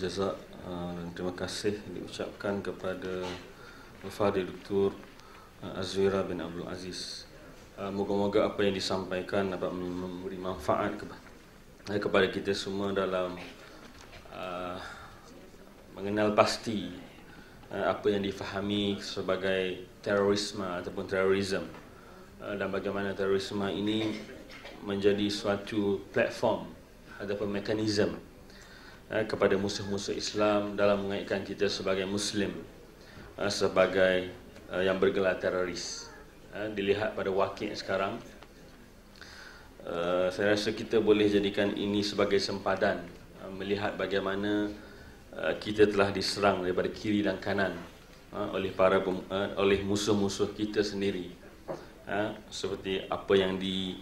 jazak uh, dan terima kasih diucapkan kepada Al-Fadhil Dr. Azwira bin Abdul Aziz. Uh, moga-moga apa yang disampaikan dapat memberi manfaat kepada kita semua dalam uh, mengenal pasti apa yang difahami sebagai terorisme ataupun terorisme dan bagaimana terorisme ini menjadi suatu platform ataupun mekanisme eh, kepada musuh-musuh Islam dalam mengaitkan kita sebagai Muslim eh, sebagai eh, yang bergelar teroris. Dilihat pada wakil sekarang, saya rasa kita boleh jadikan ini sebagai sempadan melihat bagaimana kita telah diserang daripada kiri dan kanan oleh para oleh musuh-musuh kita sendiri. Seperti apa yang di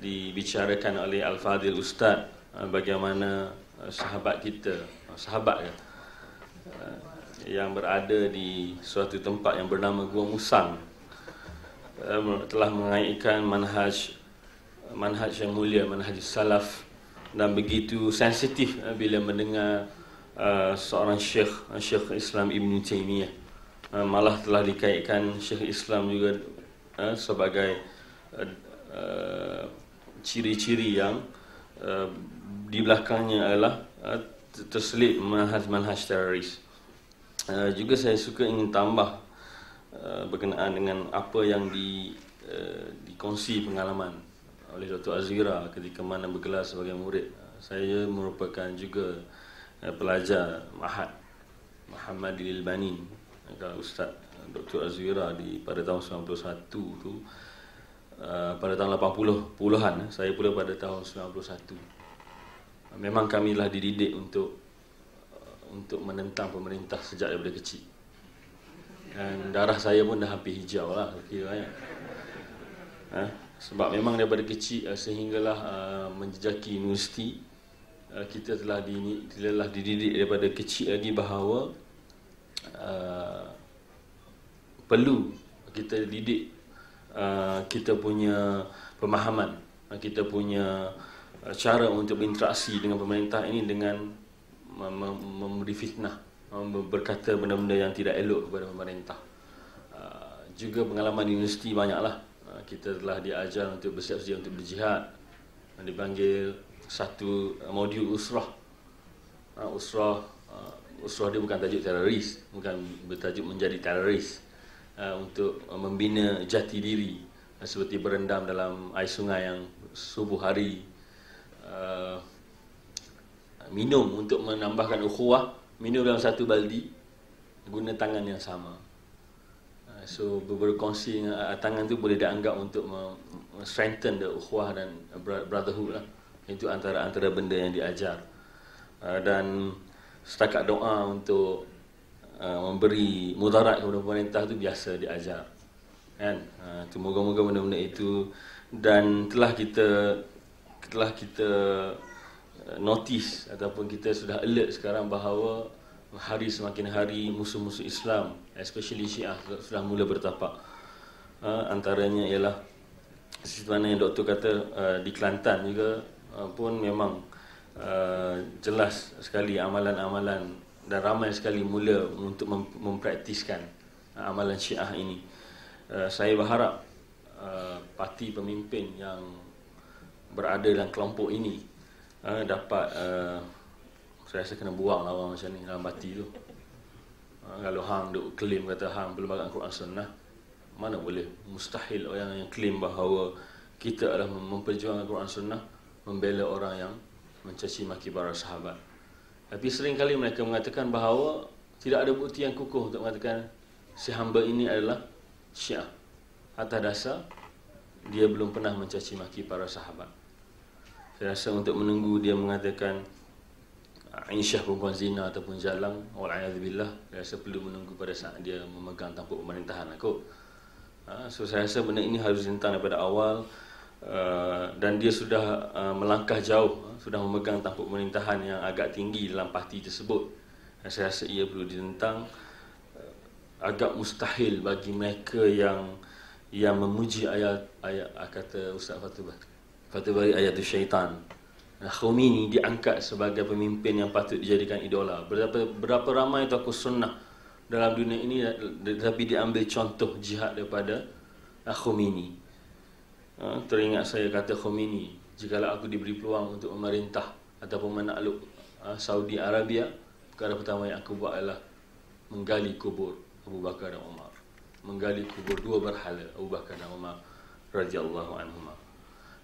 dibicarakan oleh Al-Fadhil Ustaz bagaimana uh, sahabat kita, uh, sahabat ya, yang berada di suatu tempat yang bernama Gua Musang telah mengaitkan manhaj manhaj yang mulia, manhaj salaf. Dan begitu sensitif bila mendengar seorang syekh, syekh Islam Ibn Taymiyah. Malah telah dikaitkan syekh Islam juga sebagai ciri-ciri yang di belakangnya adalah uh, terselit manhaj-manhaj teroris. Uh, juga saya suka ingin tambah uh, berkenaan dengan apa yang di uh, dikongsi pengalaman oleh Dr. Azira ketika mana bergelar sebagai murid. Saya merupakan juga uh, pelajar Mahad Muhammad Dilbanin. Kalau Ustaz Dr. Azira di pada tahun 91 tu Uh, pada tahun 80 puluhan saya pula pada tahun 91 memang kami lah dididik untuk uh, untuk menentang pemerintah sejak daripada kecil dan darah saya pun dah hampir hijau lah kira ya. ha? sebab memang daripada kecil uh, sehinggalah uh, menjejaki universiti uh, kita telah di, telah dididik daripada kecil lagi bahawa uh, perlu kita didik Uh, kita punya pemahaman uh, kita punya uh, cara untuk berinteraksi dengan pemerintah ini dengan memberi fitnah berkata benda-benda yang tidak elok kepada pemerintah. Juga pengalaman universiti banyaklah. Kita telah diajar untuk bersiap sedia untuk berjihad. Dipanggil satu modul usrah. Usrah usrah dia bukan tajuk teroris bukan bertajuk menjadi teroris. Untuk membina jati diri seperti berendam dalam air sungai yang subuh hari uh, minum untuk menambahkan ukhuwah minum dalam satu baldi guna tangan yang sama. Uh, so berkongsi uh, tangan tu boleh dianggap untuk strengthen the ukhuwah dan brotherhood lah. Itu antara antara benda yang diajar. Dan setakat doa untuk memberi mudarat kepada pemerintah tu biasa diajar. Kan? Uh, tu moga-moga benda-benda itu. Dan telah kita telah kita uh, notice ataupun kita sudah alert sekarang bahawa hari semakin hari musuh-musuh Islam especially Syiah sudah mula bertapak uh, antaranya ialah seperti mana yang doktor kata uh, di Kelantan juga uh, pun memang uh, jelas sekali amalan-amalan dan ramai sekali mula untuk mem mempraktiskan uh, amalan syiah ini. Uh, saya berharap uh, parti pemimpin yang berada dalam kelompok ini uh, dapat uh, saya rasa kena buang lah orang macam ni dalam parti tu. Uh, kalau hang duk claim kata hang belum agak Quran Sunnah, mana boleh mustahil orang yang claim bahawa kita adalah memperjuangkan Quran Sunnah membela orang yang mencaci maki para sahabat. Tapi sering kali mereka mengatakan bahawa tidak ada bukti yang kukuh untuk mengatakan si hamba ini adalah syiah. Atas dasar dia belum pernah mencaci maki para sahabat. Saya rasa untuk menunggu dia mengatakan Aisyah perempuan zina ataupun jalang Wal'ayadzubillah Saya rasa perlu menunggu pada saat dia memegang tampuk pemerintahan aku ha, So saya rasa benda ini harus ditentang daripada awal Uh, dan dia sudah melangkah jauh uh, sudah memegang tampuk pemerintahan yang agak tinggi dalam parti tersebut. Dan saya rasa ia perlu ditentang agak mustahil bagi mereka yang yang memuji ayat ayat kata Ustaz Fatul Bari ayat syaitan Khomeini diangkat sebagai pemimpin yang patut dijadikan idola. Berapa berapa ramai tokoh sunnah dalam dunia ini tetapi diambil contoh jihad daripada Khomeini. Ha, teringat saya kata Khomeini, jika aku diberi peluang untuk memerintah ataupun menakluk ha, Saudi Arabia, perkara pertama yang aku buat adalah menggali kubur Abu Bakar dan Umar. Menggali kubur dua berhala Abu Bakar dan Umar radhiyallahu anhuma.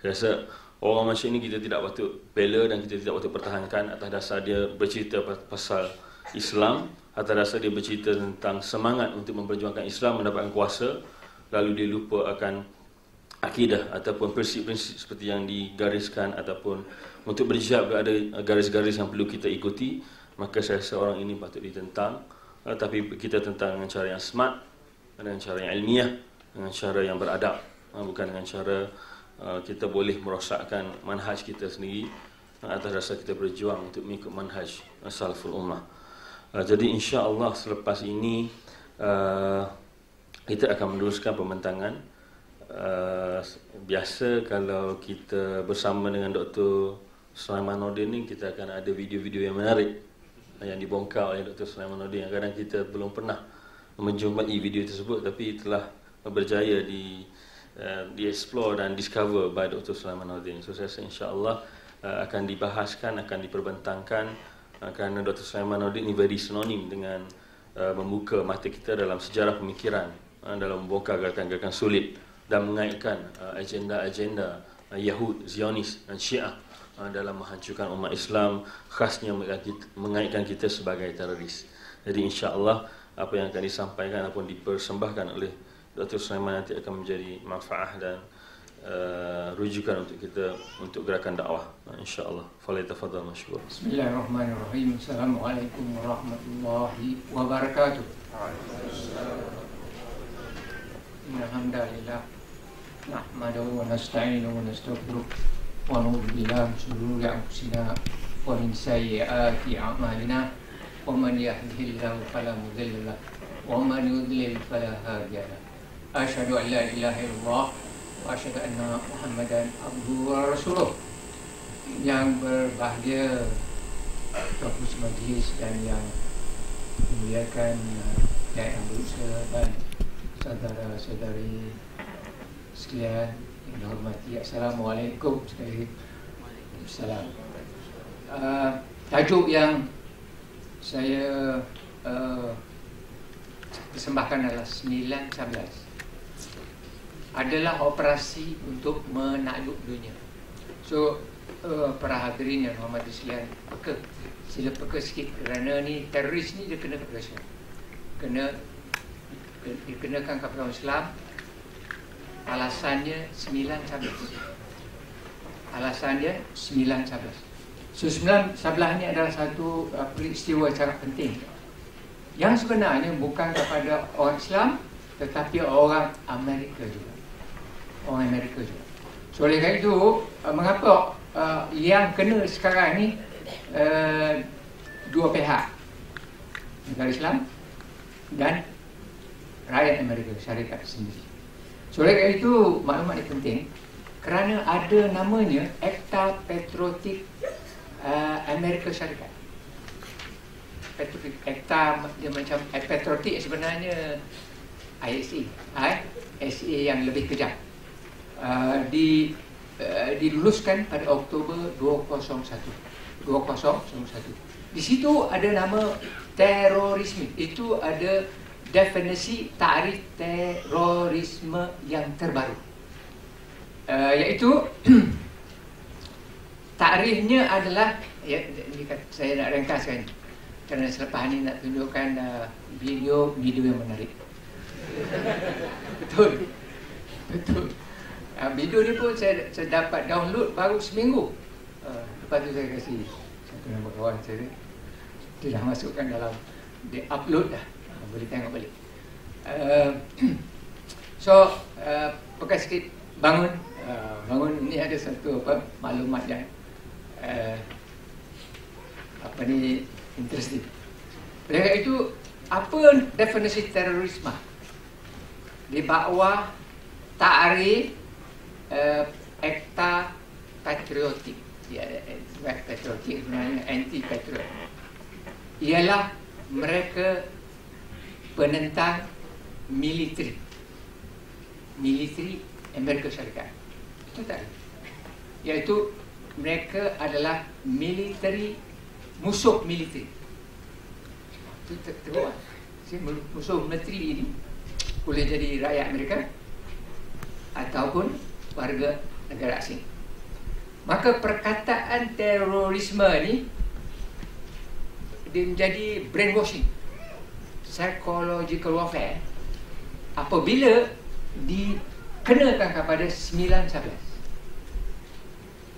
Rasa orang macam ini kita tidak patut bela dan kita tidak patut pertahankan atas dasar dia bercerita pasal Islam atas dasar dia bercerita tentang semangat untuk memperjuangkan Islam mendapatkan kuasa lalu dia lupa akan akidah ataupun prinsip-prinsip seperti yang digariskan ataupun untuk berjihad ada garis-garis yang perlu kita ikuti maka saya rasa orang ini patut ditentang. Uh, tapi kita tentang dengan cara yang smart dengan cara yang ilmiah dengan cara yang beradab uh, bukan dengan cara kita boleh merosakkan manhaj kita sendiri uh, atas dasar kita berjuang untuk mengikut manhaj uh, salaful ummah. Jadi insya-Allah selepas ini kita akan meneruskan pembentangan biasa kalau kita bersama dengan Dr. Sulaiman Nordin ni kita akan ada video-video yang menarik yang dibongkar oleh Dr. Sulaiman Nordin yang kadang kita belum pernah menjumpai video tersebut tapi telah berjaya di uh, di-explore dan discover by Dr. Sulaiman Nordin. So saya rasa insyaAllah uh, akan dibahaskan, akan diperbentangkan uh, kerana Dr. Sulaiman Nordin ini very synonym dengan uh, membuka mata kita dalam sejarah pemikiran uh, dalam membongkar gerakan-gerakan sulit dan mengaitkan uh, agenda-agenda uh, Yahud, Zionis dan Syiah uh, dalam menghancurkan umat Islam khasnya mengaitkan kita sebagai teroris. Jadi insyaAllah apa yang akan disampaikan ataupun dipersembahkan oleh Dr. Sulaiman nanti akan menjadi manfaah dan uh, rujukan untuk kita untuk gerakan dakwah. Insyaallah. Falai tafadhal masykur Bismillahirrahmanirrahim. Assalamualaikum warahmatullahi wabarakatuh. Alhamdulillah. Nahmaduhu wa nasta'inuhu wa nastaghfiruh wa min shururi anfusina wa min sayyiati a'malina. Wa man yahdihillahu fala mudilla lahu wa man yudlil fala hadiya Asyhadu an la ilaha illallah wa asyhadu anna Muhammadan abduhu wa rasuluh. Yang berbahagia Tuan Majlis dan yang memuliakan Yang berusaha dan saudara-saudari sekalian yang dihormati. Assalamualaikum sekali Assalamualaikum uh, Tajuk yang saya uh, persembahkan adalah 9-11 adalah operasi untuk menakluk dunia. So, uh, para hadirin yang hormat sekalian, peka. Sila peka sikit kerana ni teroris ni dia kena kepada Kena dikenakan kepada orang Islam alasannya 9 11. Alasannya 9 11. So 9 11 ni adalah satu uh, peristiwa sangat penting. Yang sebenarnya bukan kepada orang Islam tetapi orang Amerika juga orang Amerika juga. So oleh kerana itu, uh, mengapa uh, yang kena sekarang ni uh, dua pihak negara Islam dan rakyat Amerika syarikat sendiri. So oleh kerana itu, maklumat ini penting kerana ada namanya Akta Patriotic uh, Amerika Syarikat. Patriotic Akta dia macam Patriotic sebenarnya ISA, ISA yang lebih kejam. Uh, di uh, diluluskan pada Oktober 2001. 2001. Di situ ada nama terorisme. Itu ada definisi tarikh terorisme yang terbaru. Uh, iaitu tarikhnya adalah ya ini kan saya nak ringkaskan kerana selepas ini nak tunjukkan uh, video video yang menarik. Betul. Betul. Uh, video ni pun saya, saya dapat download baru seminggu. Uh, lepas tu saya kasih satu nombor kawan saya. Dia dah masukkan dalam dia upload dah. Uh, boleh tengok balik. Uh, so, uh, pakai sikit bangun. Uh, bangun ni ada satu apa maklumat yang uh, apa ni interesting. Oleh itu, apa definisi terorisme? Di bawah tarikh uh, Akta Patriotik ya, patriotik sebenarnya anti patriot ialah mereka penentang militeri. Militeri Amerika Syarikat. Itu tak? Iaitu mereka adalah militeri musuh militeri. Itu teruk musuh militeri ini boleh jadi rakyat Amerika ataupun warga negara asing. Maka perkataan terorisme ni dia menjadi brainwashing psychological warfare apabila dikenakan kepada 911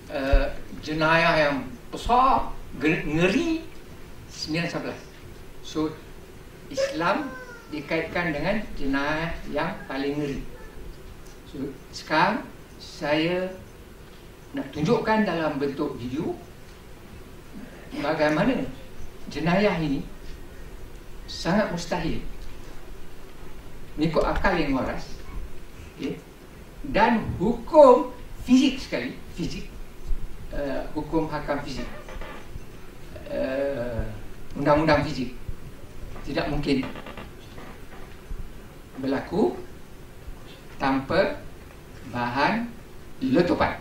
uh, jenayah yang besar ngeri 911 so Islam dikaitkan dengan jenayah yang paling ngeri. So, sekarang saya nak tunjukkan dalam bentuk video bagaimana jenayah ini sangat mustahil mengikut akal yang waras okay. dan hukum fizik sekali fizik uh, hukum hakam fizik uh, undang-undang fizik tidak mungkin berlaku tanpa bahan letupan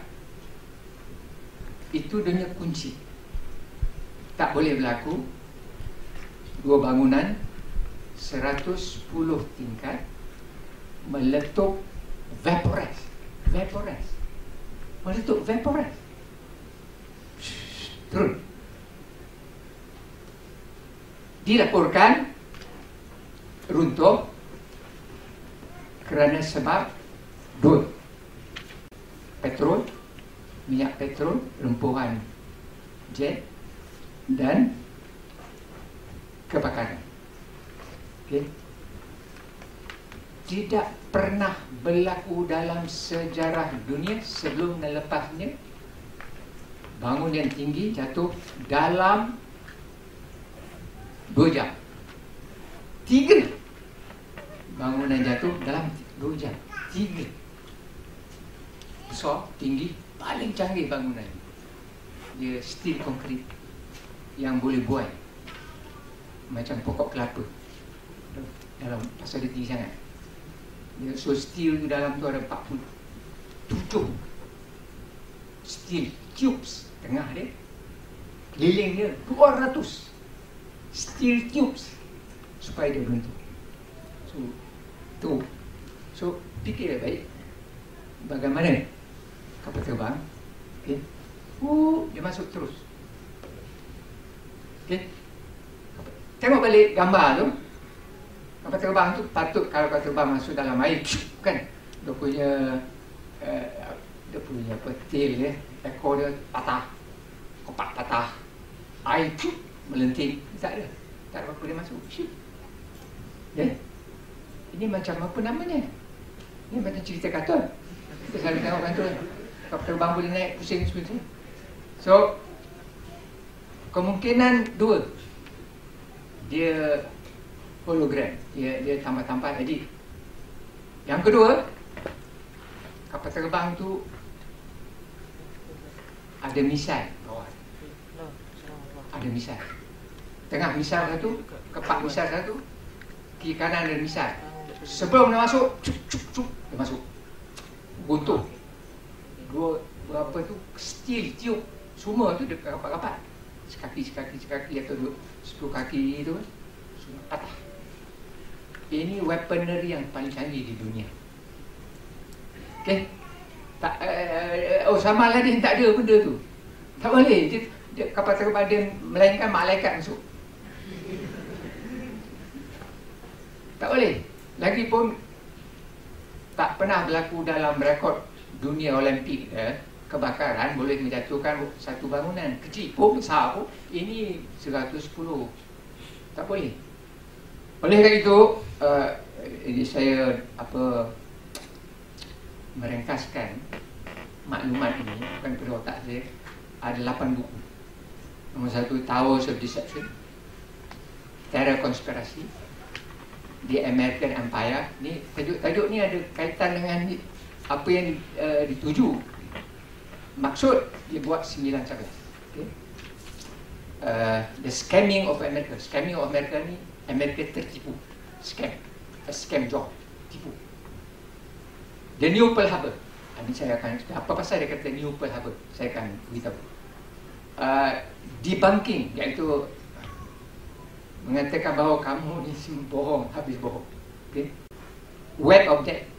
itu dunia kunci. Tak boleh berlaku. Dua bangunan 110 tingkat meletup vaporize vaporize meletup vaporize turun dilaporkan runtuh kerana sebab dua petrol minyak petrol, lumpuhan jet dan kebakaran. Okay. Tidak pernah berlaku dalam sejarah dunia sebelum dan lepasnya bangun yang tinggi jatuh dalam dua jam. Tiga bangunan jatuh dalam dua jam. Tiga. Besar, tinggi, paling canggih bangunan. Dia steel konkrit yang boleh buat macam pokok kelapa. Dalam pasal dia tinggi sangat. Dia, so steel dalam tu ada 47 steel tubes tengah dia. Keliling dia 200 steel tubes supaya dia beruntung. So tu. So fikir baik. Bagaimana kapal terbang okey uh, dia masuk terus. Okey tengok balik gambar tu. Kapal terbang tu patut kalau kapal terbang masuk dalam air. Kan dia punya uh, dia punya apa tail dia ekor dia patah. Kopak patah. Air cup melenting tak ada. Tak ada apa dia masuk. Ya ini macam apa namanya? Ini macam cerita kartun. Kita selalu tengok kan tu kapal terbang boleh naik pusing seperti So kemungkinan dua dia hologram dia dia tambah-tambah edit. Yang kedua kapal terbang tu ada misal bawah. Ada misal. Tengah misal satu, kepak misal satu, kiri kanan ada misal. Sebelum dia masuk, cuk cuk cuk dia masuk. Buntung dua berapa tu steel tiup semua tu dekat rapat-rapat. Sekaki sekaki sekaki atau dua sepuluh kaki tu kan. Semua patah. Ini weaponry yang paling canggih di dunia. Okey? Tak uh, oh sama tak ada benda tu. Tak boleh. Dia, dia kapal terbang dia melainkan malaikat masuk. Tak boleh. Lagipun tak pernah berlaku dalam rekod dunia Olimpik eh, kebakaran boleh menjatuhkan satu bangunan kecil pun besar pun ini 110 tak boleh. Oleh kerana itu uh, saya apa merengkaskan maklumat ini bukan pada otak saya. Ada 8 buku. Nombor satu Towers of Deception Terror Konspirasi The American Empire. Ni tajuk-tajuk ni ada kaitan dengan apa yang uh, dituju maksud dia buat 9 cabang. Okay. Uh, the scamming of America. Scamming of America ni Amerika tertipu. Scam. A scam job. Tipu. The new Pearl Harbor. Ini saya akan apa pasal dia kata new Pearl Harbor? Saya akan beritahu. Uh, debunking iaitu mengatakan bahawa kamu ni bohong habis bohong. Okay. Web of debt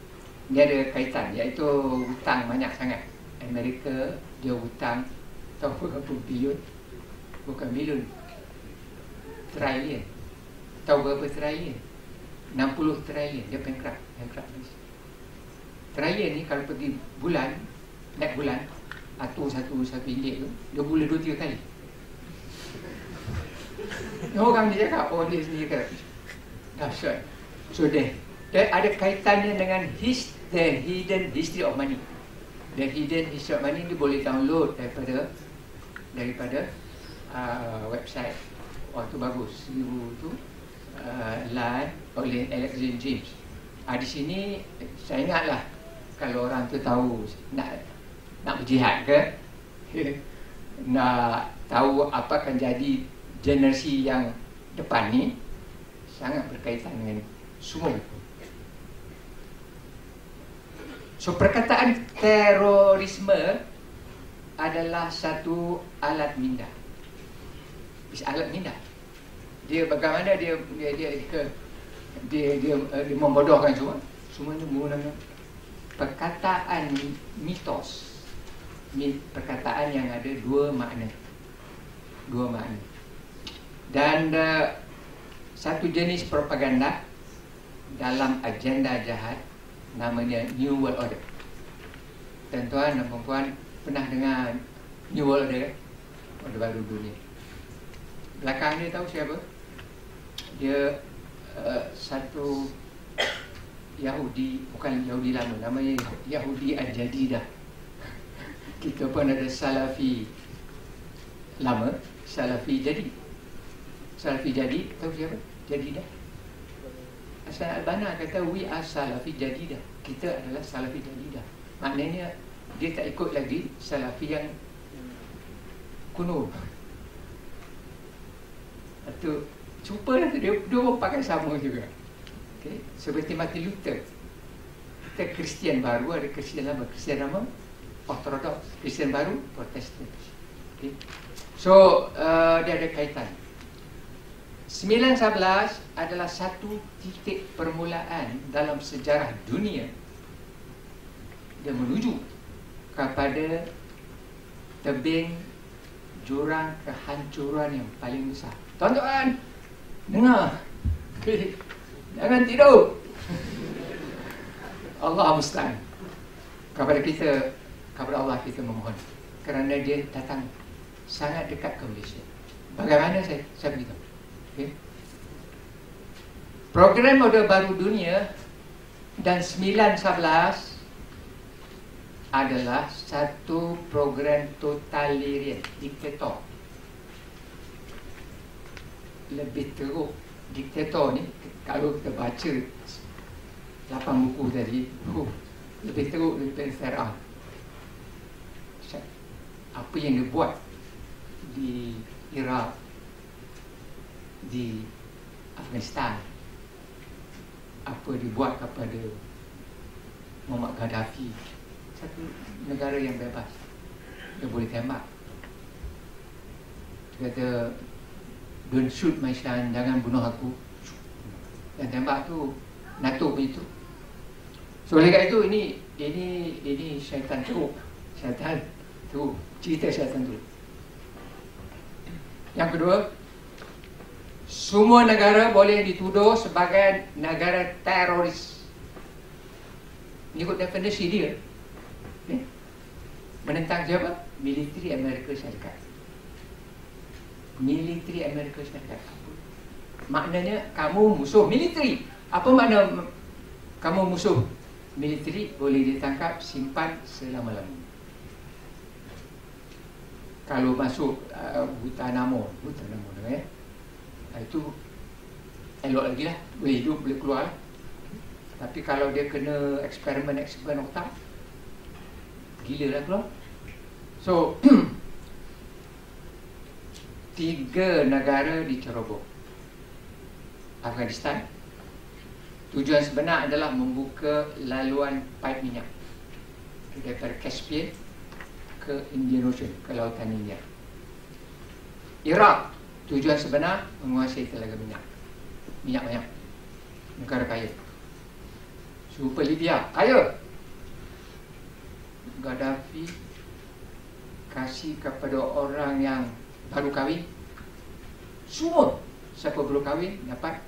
dia ada kaitan iaitu hutang banyak sangat. Amerika dia hutang tahu berapa bilion? Bukan bilion. Trilion. Tahu berapa trilion? 60 trilion dia bankrupt, bankrupt. Trilion ni kalau pergi bulan, naik bulan, atur satu satu ringgit tu, dia boleh dua tiga kali. Orang dia cakap, oh dia sendiri kata, dahsyat. So dia, ada kaitannya dengan his, the hidden history of money. The hidden history of money ni boleh download daripada daripada uh, website. Wah tu bagus. Ibu tu uh, live oleh Alexander James. Uh, di sini saya ingatlah kalau orang tu tahu nak nak berjihad ke nak tahu apa akan jadi generasi yang depan ni sangat berkaitan dengan semua So perkataan terorisme adalah satu alat minda. Is alat minda. Dia bagaimana dia dia dia dia dia, dia, dia membodohkan semua. Semua ni menggunakan perkataan mitos. Ini perkataan yang ada dua makna. Dua makna dan uh, satu jenis propaganda dalam agenda jahat namanya New World Order. Tuan-tuan dan puan pernah dengar New World Order? Order baru dunia. Belakang dia tahu siapa? Dia uh, satu Yahudi, bukan Yahudi lama, namanya Yahudi Al-Jadidah. Kita pun ada Salafi lama, Salafi jadi. Salafi jadi Tahu siapa? Jadi dah Asal Al-Bana kata We are Salafi jadi dah Kita adalah Salafi jadi dah Maknanya Dia tak ikut lagi Salafi yang Kuno. Itu Cuba lah dia, pun pakai sama juga. Okay. Seperti mati Luther. Kita Kristian baru Ada Kristian lama. Kristian lama Orthodox. Kristian baru Protestant okay. So uh, Dia ada kaitan 911 adalah satu titik permulaan dalam sejarah dunia yang menuju kepada tebing jurang kehancuran yang paling besar. Tuan-tuan, dengar. Jangan tidur. Allah musta'an. Kepada kita, kepada Allah kita memohon. Kerana dia datang sangat dekat ke Malaysia. Bagaimana saya, saya beritahu? Program Order Baru Dunia dan 911 adalah satu program totalitarian diktator. Lebih teruk diktator ni kalau kita baca 8 buku tadi, uh, lebih teruk daripada Firaun. Apa yang dia buat di Iraq di Afghanistan. Apa dibuat kepada Muhammad Gaddafi satu negara yang bebas. Dia boleh tembak. Dia kata don't shoot my son jangan bunuh aku. Dan tembak tu NATO begitu so oleh itu ini ini ini syaitan teruk syaitan teruk cerita syaitan teruk yang kedua semua negara boleh dituduh sebagai negara teroris. Ikut definisi dia. Ni. Menentang siapa? Militeri Amerika Syarikat. Militeri Amerika Syarikat. Maknanya kamu musuh militeri. Apa makna kamu musuh militeri? Boleh ditangkap, simpan selama-lamanya. Kalau masuk uh, hutan namo, hutan namo, eh? Ah, itu elok lagi lah boleh hidup boleh keluar lah. tapi kalau dia kena eksperimen eksperimen otak gila lah keluar So tiga negara diceroboh. Afghanistan. Tujuan sebenar adalah membuka laluan paip minyak daripada Caspian ke Indian Ocean, ke lautan India. Iraq, tujuan sebenar menguasai telaga minyak. Minyak banyak. Negara kaya. Super Libya, kaya. Gaddafi kasih kepada orang yang baru kahwin semua siapa baru kahwin dapat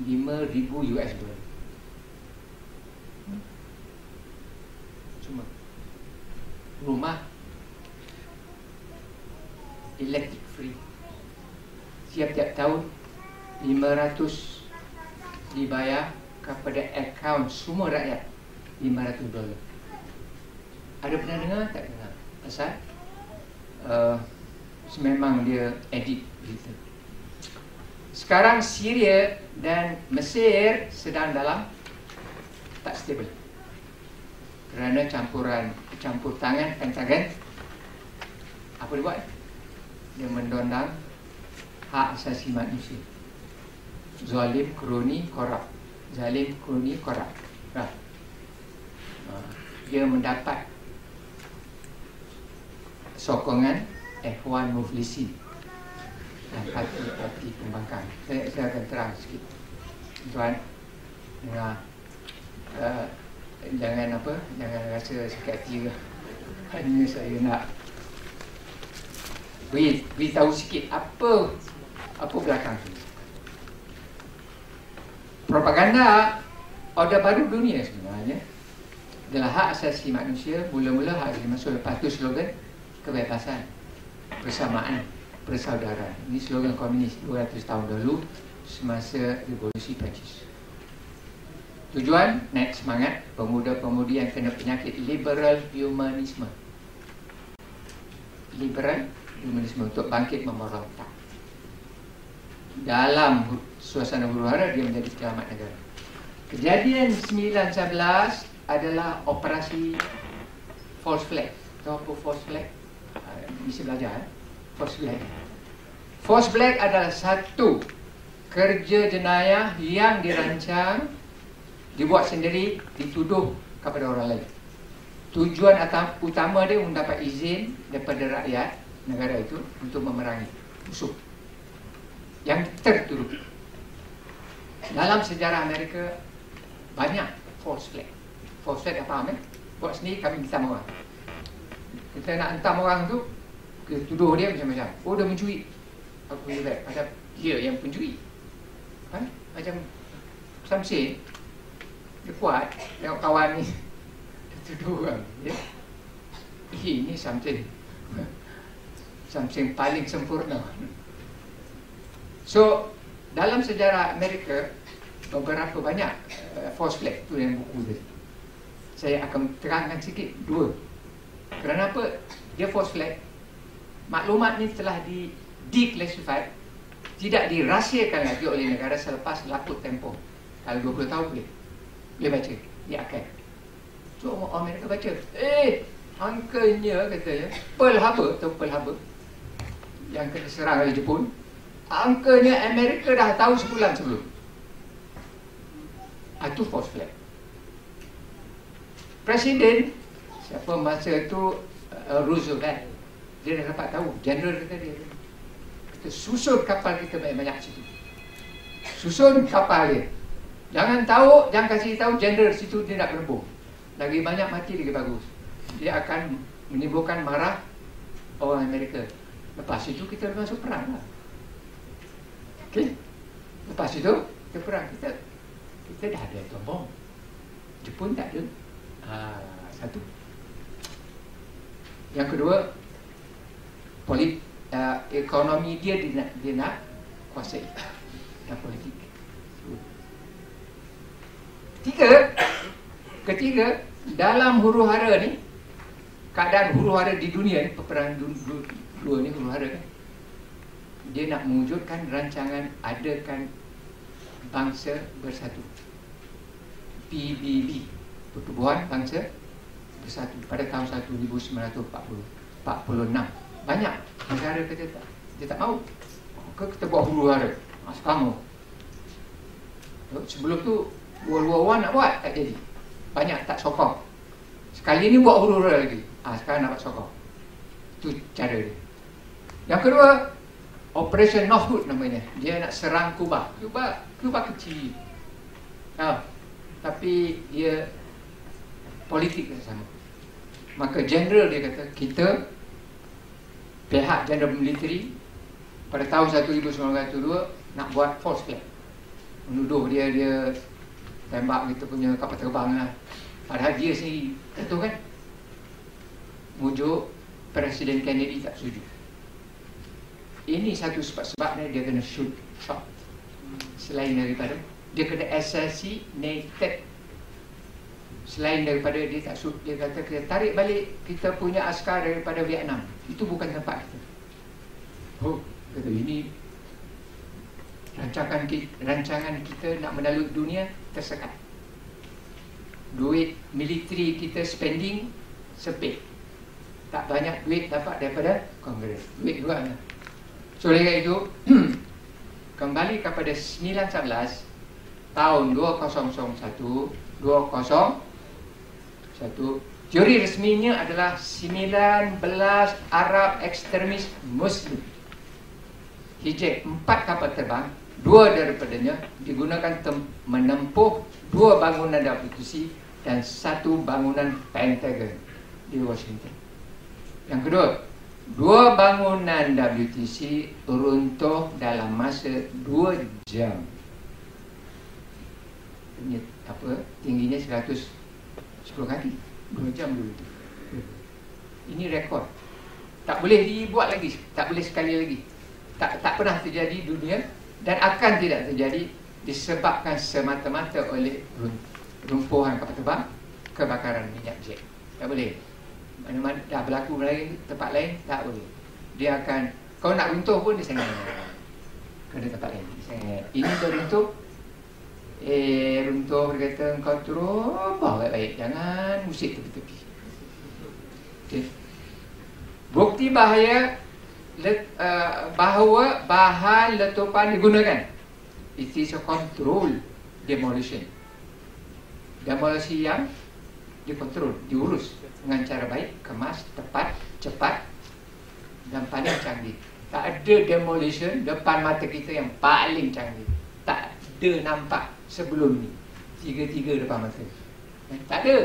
5000 US dollar cuma rumah electric free tiap-tiap tahun 500 dibayar kepada akaun semua rakyat 500 dolar ada pernah dengar tak dengar pasal uh, memang dia edit berita. Sekarang Syria dan Mesir sedang dalam tak stabil. Kerana campuran campur tangan Pentagon apa dia buat? Dia mendondang hak asasi manusia. Zalim, kroni, korup. Zalim, kroni, korup. Ha. Dia mendapat sokongan Ikhwan Muflisin dan parti-parti pembangkang. Saya, saya akan terang sikit. Tuan, dengar. Uh, jangan apa, jangan rasa sakit hati. Hanya saya nak beri, beritahu sikit apa apa belakang tu. Propaganda Order Baru Dunia sebenarnya adalah hak asasi manusia mula-mula hak asasi manusia lepas tu slogan kebebasan persamaan persaudaraan. Ini slogan komunis 200 tahun dahulu semasa revolusi Perancis. Tujuan naik semangat pemuda-pemudi yang kena penyakit liberal humanisme. Liberal humanisme untuk bangkit memerintah. Dalam suasana huru-hara dia menjadi selamat negara. Kejadian 911 adalah operasi false flag. Tahu apa false flag? bisa belajar eh? Force Black Force Black adalah satu kerja jenayah yang dirancang dibuat sendiri dituduh kepada orang lain tujuan utama dia mendapat izin daripada rakyat negara itu untuk memerangi musuh yang tertuduh. Dalam sejarah Amerika banyak false flag. False flag apa eh? buat sendiri kami minta orang. Kita nak hentam orang tu kita tuduh dia macam-macam. Oh dia mencuri. Aku punya bag. Macam dia yang pencuri. Kan? Macam Samsin dia kuat tengok kawan ni dia tuduh orang ya? ini Samsin Samsin paling sempurna so dalam sejarah Amerika beberapa banyak uh, false flag tu yang buku tadi saya akan terangkan sikit dua. Apa? Dia false flag. Maklumat ni telah di declassified tidak dirahsiakan lagi oleh negara selepas lakut tempoh. Kalau 20 tahun boleh. Boleh baca di akan so Amerika baca eh angkanya katanya Pearl Harbor atau Pearl Harbor yang kena serang oleh Jepun angkanya Amerika dah tahu sebulan sebelum. Itu false flag. Presiden siapa masa itu uh, Roosevelt dia dah dapat tahu general kata dia. Kita susun kapal kita banyak-banyak situ. Susun kapal dia. Jangan tahu jangan kasih tahu general situ dia nak berembung lagi banyak mati lagi bagus. Dia akan menimbulkan marah orang Amerika. Lepas itu kita masuk perang lah okay? lepas itu kita perang kita kita dah ada atom bom Jepun tak ada ha, satu yang kedua polit, uh, ekonomi dia dia nak, dia nak kuasai dan politik. Ketiga, ketiga dalam huru hara ni keadaan huru hara di dunia ni peperangan dua, dua ni huru hara kan dia nak mewujudkan rancangan adakan bangsa bersatu. PBB Pertubuhan Bangsa Bersatu pada tahun 1940 46 banyak negara kata tak dia tak mahu ke kita buat huru hara. Ha, sekarang sebelum tu World War One nak buat tak jadi. Banyak tak sokong. Sekali ni buat huru hara lagi. Ha, sekarang nak buat sokong. Itu cara dia. Yang kedua Operation Northwood namanya. Dia nak serang Kuba. Kuba Kuba kecil. Ha, tapi dia politik sama maka general dia kata kita pihak general military pada tahun 1902 nak buat false flag menuduh dia dia tembak kita punya kapal terbang lah. Padahal dia sendiri. Kata kan? Mujuk Presiden Kennedy tak setuju ini satu sebab-sebabnya dia kena shoot shot. Selain daripada dia kena assassinated. Selain daripada dia tak shoot dia kata kita tarik balik kita punya askar daripada Vietnam. Itu bukan tempat kita. Oh kata ini rancangan kita, rancangan kita nak melalui dunia tersekat. Duit militeri kita spending sepit tak banyak duit dapat daripada kongres. Duit juga. So oleh itu kembali kepada 1911 tahun 2001 20 satu Teori resminya adalah 19 Arab ekstremis Muslim Hijab empat kapal terbang Dua daripadanya digunakan menempuh dua bangunan WTC dan satu bangunan Pentagon di Washington. Yang kedua, dua bangunan WTC runtuh dalam masa dua jam. Ini apa? Tingginya 10 kali 2 jam dulu. Ini rekod. Tak boleh dibuat lagi. Tak boleh sekali lagi. Tak tak pernah terjadi dunia dan akan tidak terjadi disebabkan semata-mata oleh rumpuhan kapal terbang kebakaran minyak jet. Tak boleh mana-mana. Dah berlaku lain tempat lain tak boleh. Dia akan kau nak runtuh pun dia sangat kena tempat lain. Ini dah runtuh. Eh runtuh kata kau turun Bawa baik-baik. Jangan musik tepi-tepi. Okay. Bukti bahaya let, uh, Bahawa bahan letupan digunakan. It is a control demolition. Demolisi yang dikontrol, diurus dengan cara baik, kemas, tepat, cepat dan paling canggih. Tak ada demolition depan mata kita yang paling canggih. Tak ada nampak sebelum ni. Tiga-tiga depan mata. Eh, tak ada.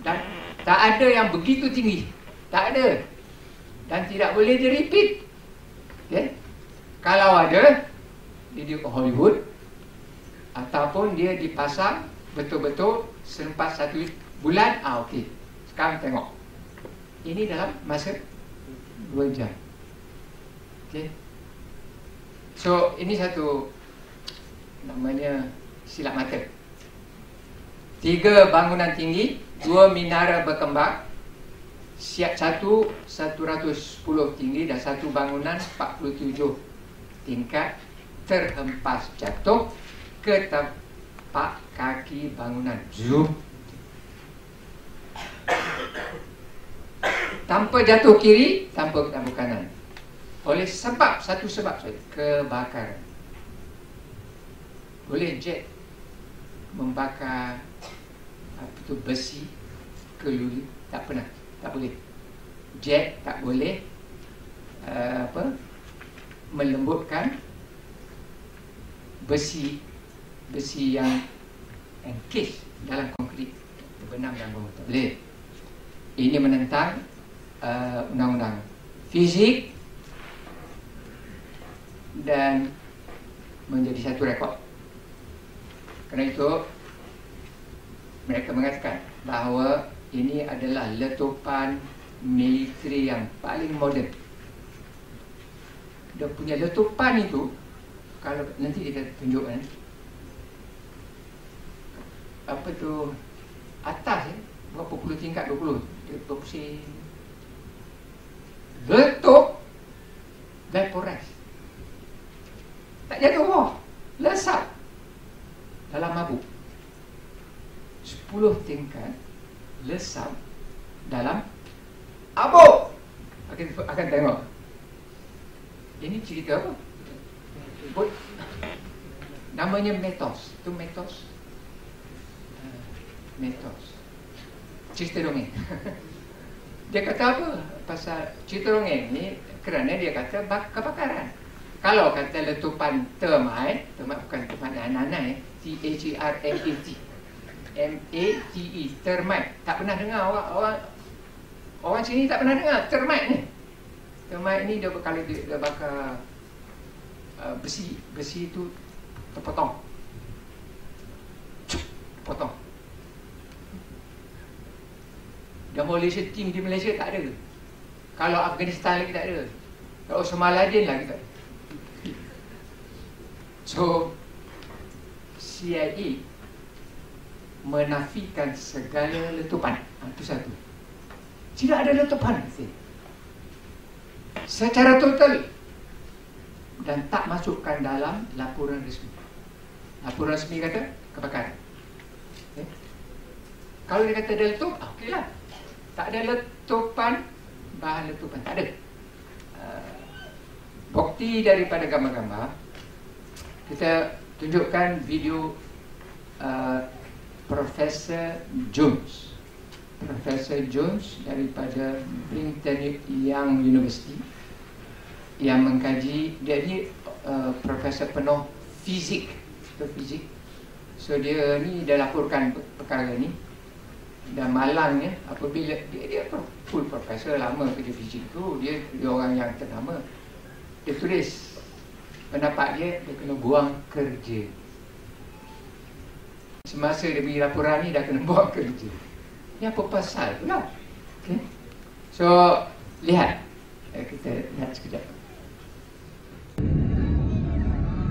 Dan tak ada yang begitu tinggi. Tak ada. Dan tidak boleh di repeat. Okay? kalau ada dia di Hollywood ataupun dia dipasang betul-betul sempat satu bulan ah okey sekarang tengok ini dalam masa dua jam okey so ini satu namanya silap mata. Tiga bangunan tinggi, dua minara berkembang, siap satu, satu ratus sepuluh tinggi dan satu bangunan empat puluh tujuh tingkat terhempas jatuh ke tapak kaki bangunan. Zoom. Tanpa jatuh kiri, tanpa jatuh kanan. Oleh sebab, satu sebab saja, kebakaran boleh jet membakar apa tu besi ke luli tak pernah tak boleh. Jet tak boleh uh, apa melembutkan besi besi yang encase dalam konkrit benam dan bawah tak boleh ini menentang uh, undang-undang fizik dan menjadi satu rekod kerana itu mereka mengatakan bahawa ini adalah letupan militeri yang paling moden. Dia punya letupan itu kalau nanti kita tunjukkan apa tu atas ya, berapa puluh tingkat 20 dia berpusing letup vaporize tak jatuh bawah lesat dalam. Mabuk 10 tingkat lesap dalam abuk kita akan tengok ini cerita apa But, namanya metos itu metos metos cerita dongeng dia kata apa pasal cerita dongeng ni? Kerana dia kata bak kebakaran. Kalau kata letupan termite termite bukan termite nanai T H E R M A T. M A T E termite. Tak pernah dengar orang orang orang sini tak pernah dengar termite ni. Termite ni dia kalau dia, dia bakar uh, besi besi itu terpotong. Potong demolition team di Malaysia tak ada kalau Afghanistan lagi tak ada. Kalau Somalia lagi tak ada. So CIA menafikan segala letupan. Itu satu. Tidak ada letupan. Secara total dan tak masukkan dalam laporan resmi. Laporan resmi kata kebakaran. Okay. kalau dia kata ada letup ah, okey lah tak ada letupan bahan letupan tak ada. Uh, bukti daripada gambar-gambar kita tunjukkan video uh, Profesor Jones. Profesor Jones daripada Brigham Young University yang mengkaji ni uh, profesor penuh fizik. Fizik? So dia ni dah laporkan perkara ni dan malangnya apabila dia dia full profesor lama kerja fizik tu dia dia orang yang ternama dia tulis. Pendapat dia dia kena buang kerja. Semasa dia bagi laporan ni dah kena buang kerja. Ni apa pasal pula? Okay. so lihat. Eh, kita lihat sekejap.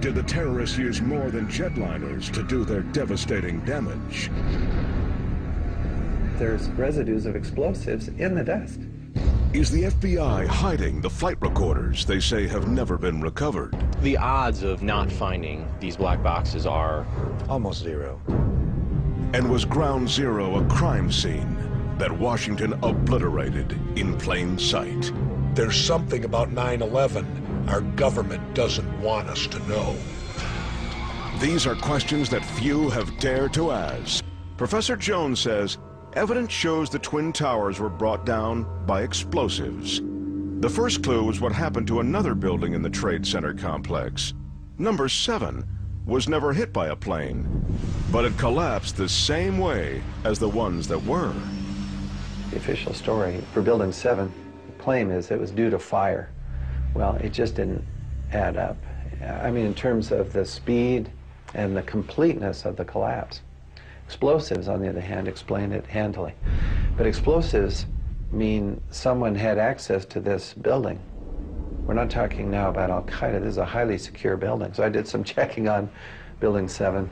Did the terrorists use more than jetliners to do their devastating damage? There's residues of explosives in the dust. Is the FBI hiding the flight recorders they say have never been recovered? The odds of not finding these black boxes are almost zero. And was Ground Zero a crime scene that Washington obliterated in plain sight? There's something about 9 11 our government doesn't want us to know. These are questions that few have dared to ask. Professor Jones says evidence shows the Twin Towers were brought down by explosives. The first clue was what happened to another building in the Trade Center complex. Number 7 was never hit by a plane, but it collapsed the same way as the ones that were. The official story for Building 7 the claim is it was due to fire. Well, it just didn't add up. I mean, in terms of the speed and the completeness of the collapse. Explosives, on the other hand, explain it handily. But explosives mean someone had access to this building. We're not talking now about Al Qaeda. This is a highly secure building. So I did some checking on Building 7.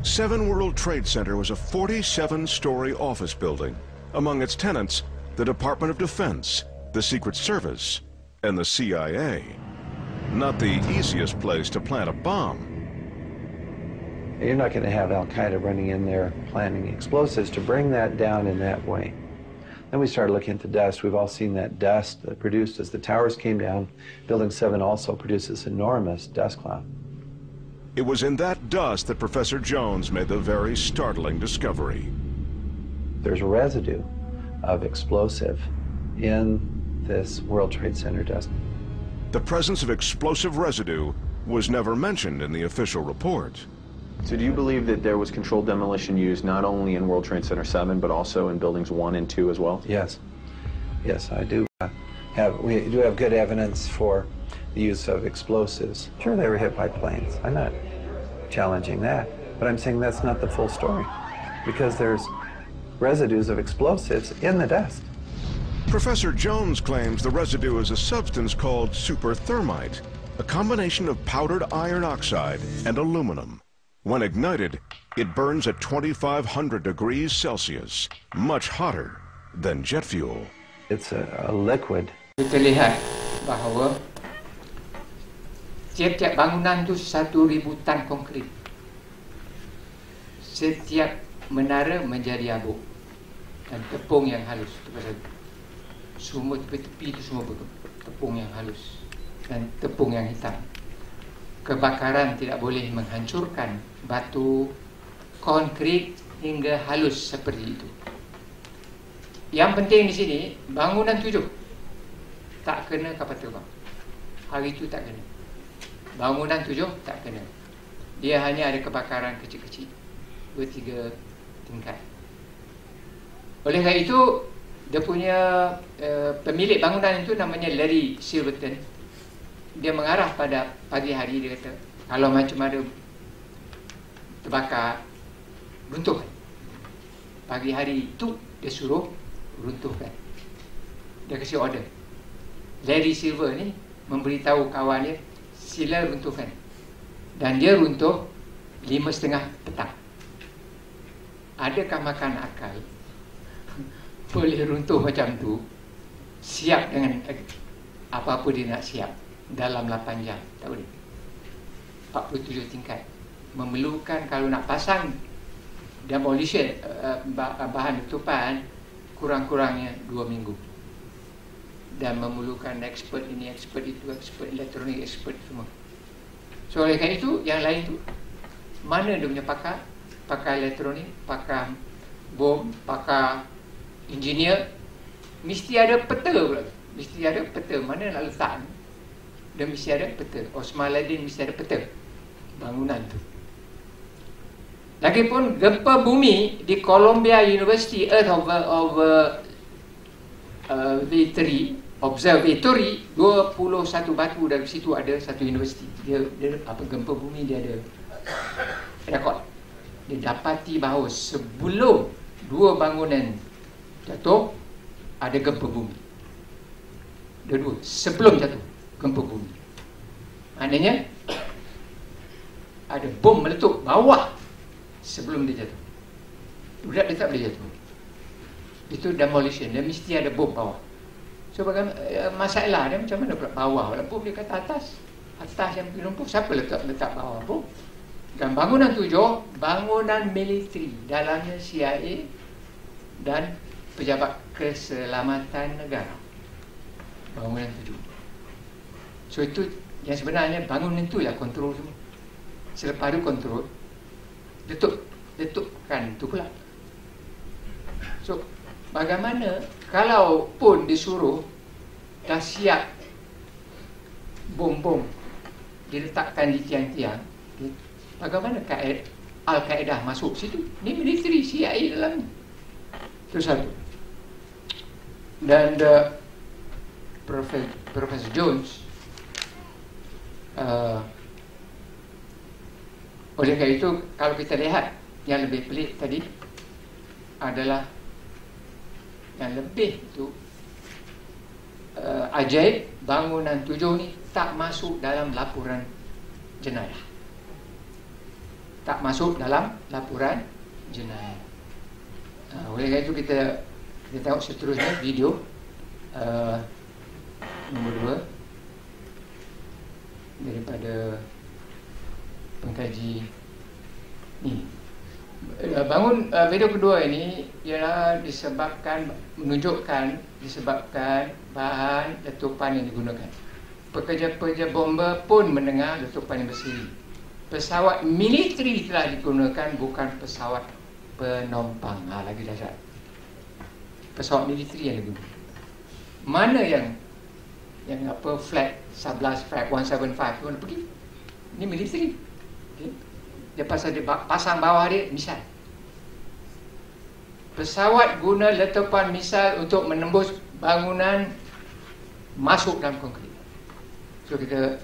Seven World Trade Center was a 47 story office building. Among its tenants, the Department of Defense, the Secret Service, and the CIA. Not the easiest place to plant a bomb. You're not going to have Al Qaeda running in there planting explosives to bring that down in that way. Then we started looking at the dust. We've all seen that dust that produced as the towers came down. Building 7 also produced this enormous dust cloud. It was in that dust that Professor Jones made the very startling discovery. There's a residue of explosive in this World Trade Center dust. The presence of explosive residue was never mentioned in the official report. So do you believe that there was controlled demolition used not only in World Trade Center 7, but also in buildings 1 and 2 as well? Yes. Yes, I do uh, have, we do have good evidence for the use of explosives. Sure, they were hit by planes. I'm not challenging that. But I'm saying that's not the full story. Because there's residues of explosives in the dust. Professor Jones claims the residue is a substance called superthermite, a combination of powdered iron oxide and aluminum. When ignited, it burns at 2,500 degrees Celsius, much hotter than jet fuel. It's a, a liquid. Kita lihat bahawa tiap-tiap bangunan itu satu ribu tan konkrit. Setiap menara menjadi abu dan tepung yang halus. Itu pasal semua tepi-tepi itu semua tepung yang halus dan tepung yang hitam kebakaran tidak boleh menghancurkan batu konkrit hingga halus seperti itu. Yang penting di sini bangunan tujuh. Tak kena kapal terbang. Hari itu tak kena. Bangunan tujuh tak kena. Dia hanya ada kebakaran kecil-kecil. Dua tiga tingkat. Oleh kerana itu dia punya uh, pemilik bangunan itu namanya Larry Silverton dia mengarah pada pagi hari dia kata kalau macam ada terbakar runtuhkan. Pagi hari itu dia suruh runtuhkan. Dia kasih order. Larry Silver ni memberitahu kawan dia sila runtuhkan. Dan dia runtuh lima setengah petang. Adakah makan akal boleh runtuh macam tu? Siap dengan apa-apa dia nak siap dalam 8 jam tak boleh 47 tingkat memerlukan kalau nak pasang demolition uh, bahan tutupan kurang-kurangnya 2 minggu dan memerlukan expert ini, expert itu, expert elektronik, expert semua. So oleh kerana itu, yang lain tu mana dia punya pakar? Pakar elektronik, pakar bom, pakar engineer, mesti ada peta pula. Mesti ada peta mana nak letak Dia mesti ada peta. Osman Ladin mesti ada peta bangunan tu. Lagipun gempa bumi di Columbia University Earth over, over uh, V3 observatory 21 batu dari situ ada satu universiti. Dia, dia apa gempa bumi dia ada rekod. Dia dapati bahawa sebelum dua bangunan jatuh ada gempa bumi. Dia dua sebelum jatuh gempa bumi maknanya ada bom meletup bawah sebelum dia jatuh. Budak dia tak boleh jatuh. Itu demolition. Dia mesti ada bom bawah. So bagaimana eh, masalah dia macam mana bawah. Walaupun dia kata atas atas yang lumpuh siapa letak letak bawah pun? Dan bangunan tujuh bangunan militeri. Dalamnya CIA dan pejabat keselamatan negara. Bangunan tujuh so itu yang sebenarnya bangunan itu yang kontrol semua. Selepas itu kontrol letup letupkan tu pula. So bagaimana kalau pun disuruh dah siap bom-bom diletakkan di tiang-tiang bagaimana Al-Qaeda masuk situ? Ni militeri CIA dalam itu satu. Dan Profesor, Profesor Jones uh, oleh kerana itu kalau kita lihat yang lebih pelik tadi adalah yang lebih tu uh, ajaib bangunan tujuh ni tak masuk dalam laporan jenayah. Tak masuk dalam laporan jenayah. Uh, oleh kerana itu kita kita tengok seterusnya video uh, nombor dua daripada pengkaji ni Eh, bangun uh, video kedua ini ialah disebabkan menunjukkan disebabkan bahan letupan yang digunakan. Pekerja-pekerja bomba pun mendengar letupan yang bersiri. Pesawat militeri telah digunakan bukan pesawat penumpang. Ha, lagi dasar. Pesawat militeri yang digunakan. Mana yang yang apa flat 11 flat 175 tu mana pergi? Ini militeri. Okay. Dia pasang, dia pasang bawah dia misal Pesawat guna letupan misal untuk menembus bangunan Masuk dalam konkrit So kita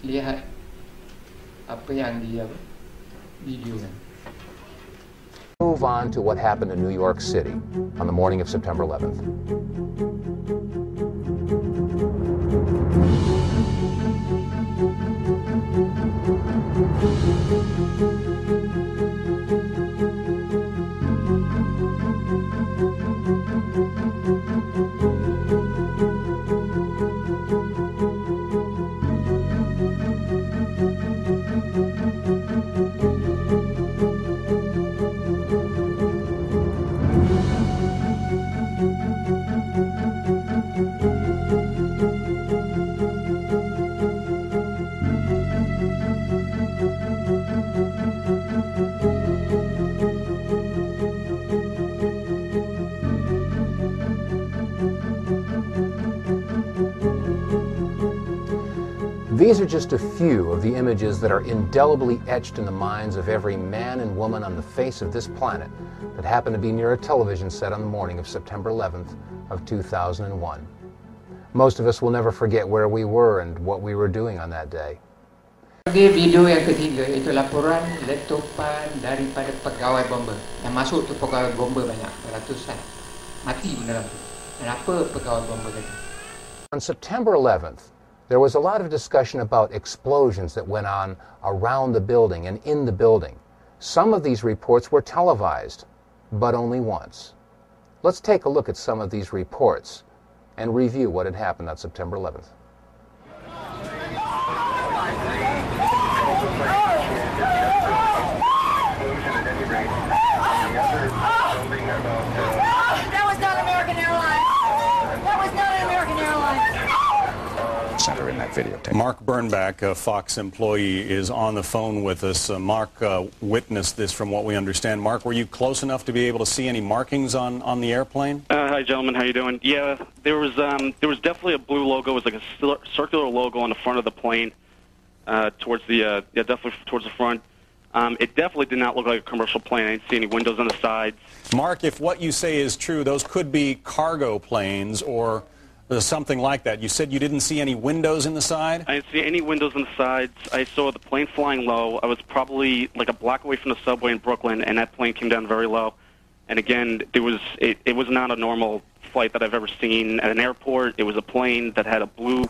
lihat Apa yang dia Video kan Move on to what happened in New York City on the morning of September 11th. These are just a few of the images that are indelibly etched in the minds of every man and woman on the face of this planet that happened to be near a television set on the morning of September 11th of 2001. Most of us will never forget where we were and what we were doing on that day. Video yang ketiga itu laporan letupan daripada pegawai bomber. Yang masuk tu pegawai bomber banyak, ratusan. Mati dalam tu. Dan apa pegawai bomber kata? On September 11th, there was a lot of discussion about explosions that went on around the building and in the building. Some of these reports were televised, but only once. Let's take a look at some of these reports and review what had happened on September 11th. That was not American Airlines. That was not an American Airlines. Center in that videotape. Mark Burnback, a Fox employee, is on the phone with us. Uh, Mark uh, witnessed this from what we understand. Mark, were you close enough to be able to see any markings on, on the airplane? Uh, hi, gentlemen. How you doing? Yeah, there was um, there was definitely a blue logo. It was like a cir- circular logo on the front of the plane, uh, towards the uh, yeah, definitely towards the front. Um, it definitely did not look like a commercial plane. I didn't see any windows on the sides. Mark, if what you say is true, those could be cargo planes or something like that. You said you didn't see any windows in the side? I didn't see any windows in the sides. I saw the plane flying low. I was probably like a block away from the subway in Brooklyn, and that plane came down very low. And again, there was it, it was not a normal flight that I've ever seen at an airport. It was a plane that had a blue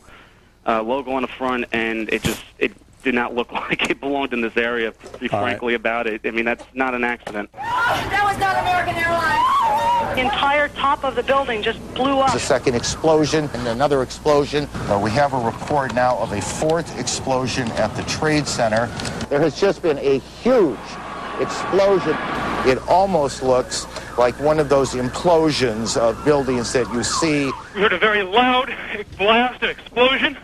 uh, logo on the front, and it just it did not look like it belonged in this area. To be All right. frankly about it, I mean that's not an accident. That was not American Airlines. The entire top of the building just blew up. The second explosion and another explosion. Uh, we have a report now of a fourth explosion at the Trade Center. There has just been a huge explosion. It almost looks like one of those implosions of buildings that you see. We heard a very loud blast, an explosion.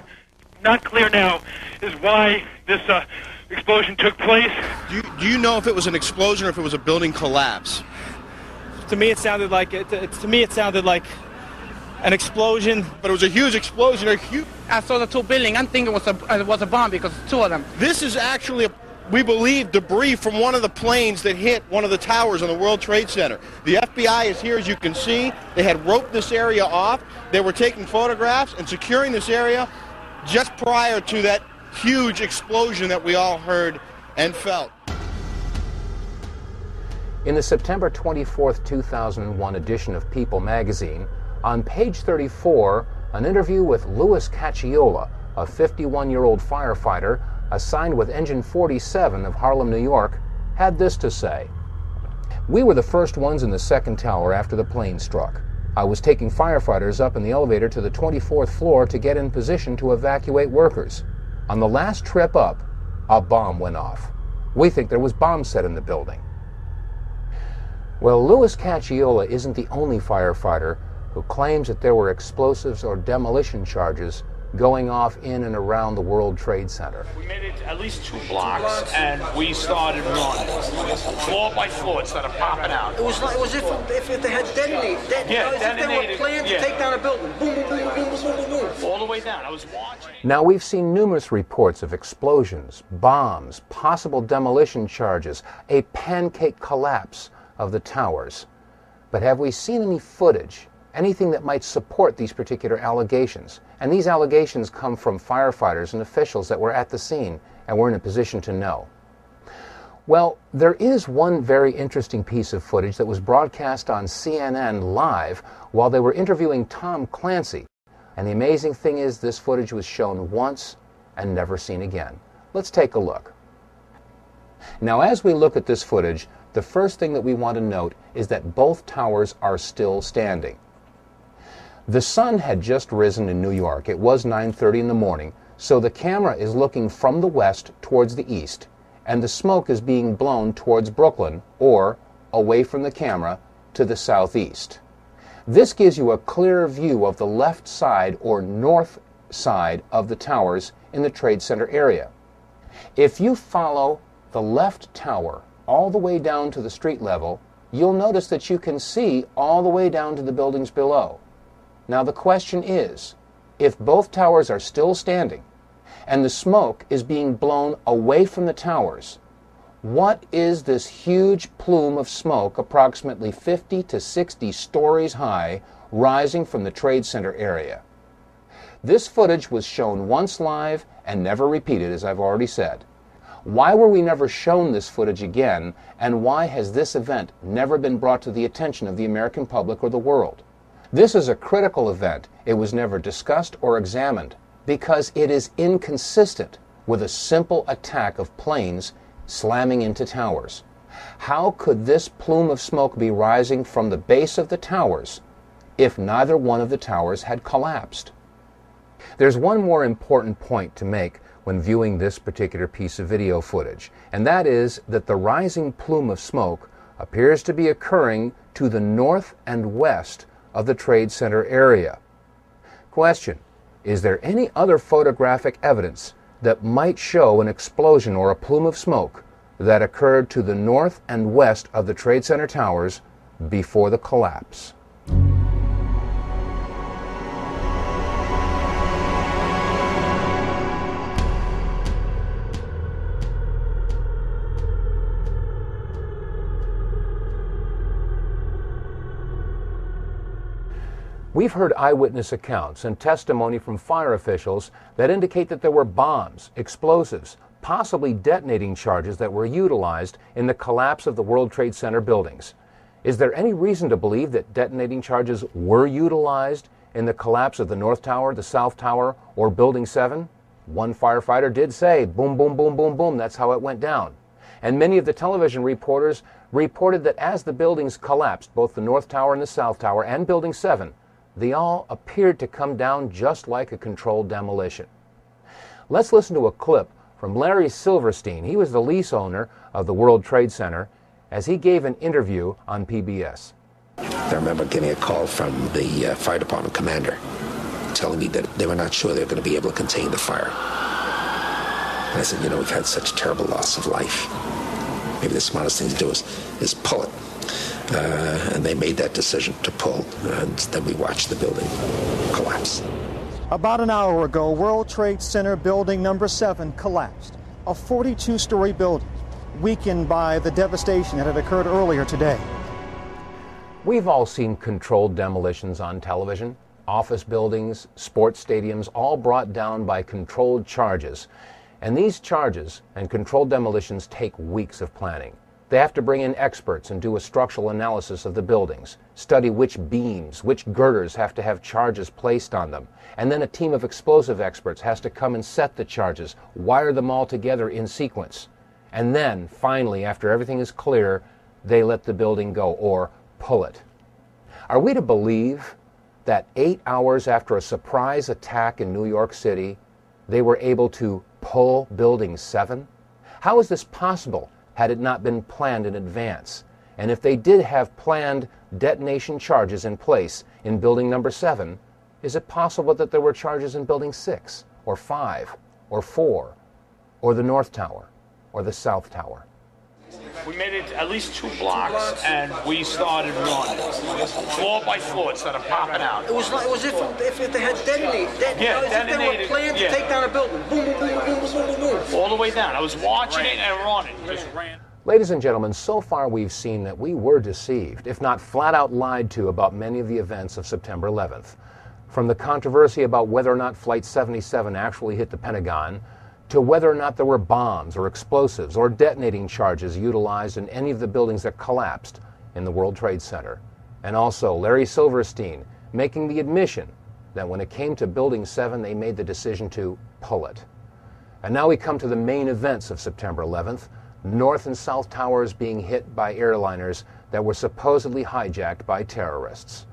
Not clear now is why this uh, explosion took place. Do you, do you know if it was an explosion or if it was a building collapse? To me, it sounded like it, it- to me it sounded like an explosion. But it was a huge explosion. A huge. I saw the two building. I'm thinking it was a it was a bomb because two of them. This is actually, a, we believe, debris from one of the planes that hit one of the towers on the World Trade Center. The FBI is here, as you can see. They had roped this area off. They were taking photographs and securing this area just prior to that huge explosion that we all heard and felt. In the September 24, 2001 edition of People magazine, on page 34, an interview with Louis Cacciola, a 51 year old firefighter assigned with Engine 47 of Harlem, New York, had this to say We were the first ones in the second tower after the plane struck. I was taking firefighters up in the elevator to the 24th floor to get in position to evacuate workers. On the last trip up, a bomb went off. We think there was bombs set in the building. Well, Louis Cacciola isn't the only firefighter who claims that there were explosives or demolition charges going off in and around the World Trade Center. We made it at least two blocks, and we started running floor by floor. It started popping out. It was like it was if, if, if they had detonated, that, Yeah, as if they were detonated, planned yeah. to take down a building. Boom, boom, boom, boom, boom, boom, boom, boom. All the way down. I was watching. Now, we've seen numerous reports of explosions, bombs, possible demolition charges, a pancake collapse of the towers. But have we seen any footage, anything that might support these particular allegations? And these allegations come from firefighters and officials that were at the scene and were in a position to know. Well, there is one very interesting piece of footage that was broadcast on CNN live while they were interviewing Tom Clancy. And the amazing thing is, this footage was shown once and never seen again. Let's take a look. Now, as we look at this footage, the first thing that we want to note is that both towers are still standing. The sun had just risen in New York. It was 9:30 in the morning, so the camera is looking from the west towards the east, and the smoke is being blown towards Brooklyn or away from the camera to the southeast. This gives you a clearer view of the left side or north side of the towers in the Trade Center area. If you follow the left tower all the way down to the street level, you'll notice that you can see all the way down to the buildings below. Now, the question is if both towers are still standing, and the smoke is being blown away from the towers. What is this huge plume of smoke, approximately 50 to 60 stories high, rising from the Trade Center area? This footage was shown once live and never repeated, as I've already said. Why were we never shown this footage again, and why has this event never been brought to the attention of the American public or the world? This is a critical event. It was never discussed or examined because it is inconsistent with a simple attack of planes slamming into towers. How could this plume of smoke be rising from the base of the towers if neither one of the towers had collapsed? There's one more important point to make when viewing this particular piece of video footage, and that is that the rising plume of smoke appears to be occurring to the north and west of the Trade Center area. Question Is there any other photographic evidence that might show an explosion or a plume of smoke that occurred to the north and west of the Trade Center towers before the collapse? We've heard eyewitness accounts and testimony from fire officials that indicate that there were bombs, explosives, possibly detonating charges that were utilized in the collapse of the World Trade Center buildings. Is there any reason to believe that detonating charges were utilized in the collapse of the North Tower, the South Tower, or Building 7? One firefighter did say, boom, boom, boom, boom, boom, that's how it went down. And many of the television reporters reported that as the buildings collapsed, both the North Tower and the South Tower and Building 7, they all appeared to come down just like a controlled demolition. Let's listen to a clip from Larry Silverstein. He was the lease owner of the World Trade Center as he gave an interview on PBS. I remember getting a call from the uh, fire department commander telling me that they were not sure they were going to be able to contain the fire. And I said, you know, we've had such terrible loss of life. Maybe the smartest thing to do is, is pull it. Uh, and they made that decision to pull, and then we watched the building collapse. About an hour ago, World Trade Center building number seven collapsed, a 42 story building, weakened by the devastation that had occurred earlier today. We've all seen controlled demolitions on television. Office buildings, sports stadiums, all brought down by controlled charges. And these charges and controlled demolitions take weeks of planning. They have to bring in experts and do a structural analysis of the buildings, study which beams, which girders have to have charges placed on them. And then a team of explosive experts has to come and set the charges, wire them all together in sequence. And then, finally, after everything is clear, they let the building go or pull it. Are we to believe that eight hours after a surprise attack in New York City, they were able to pull Building 7? How is this possible had it not been planned in advance? And if they did have planned detonation charges in place in building number seven, is it possible that there were charges in building six, or five, or four, or the North Tower, or the South Tower? We made it at least two blocks, and we started running. Floor by floor, instead of popping out. It was like it was if, if they had detonated. That, Yeah, as if they were planned yeah. to take down a building. Boom, boom, boom, boom, boom, boom, boom, boom. All the way down. I was watching it and running. Just ran. Ladies and gentlemen, so far we've seen that we were deceived, if not flat out lied to, about many of the events of September 11th. From the controversy about whether or not Flight 77 actually hit the Pentagon, to whether or not there were bombs or explosives or detonating charges utilized in any of the buildings that collapsed in the World Trade Center. And also Larry Silverstein making the admission that when it came to Building 7, they made the decision to pull it. And now we come to the main events of September 11th North and South Towers being hit by airliners that were supposedly hijacked by terrorists.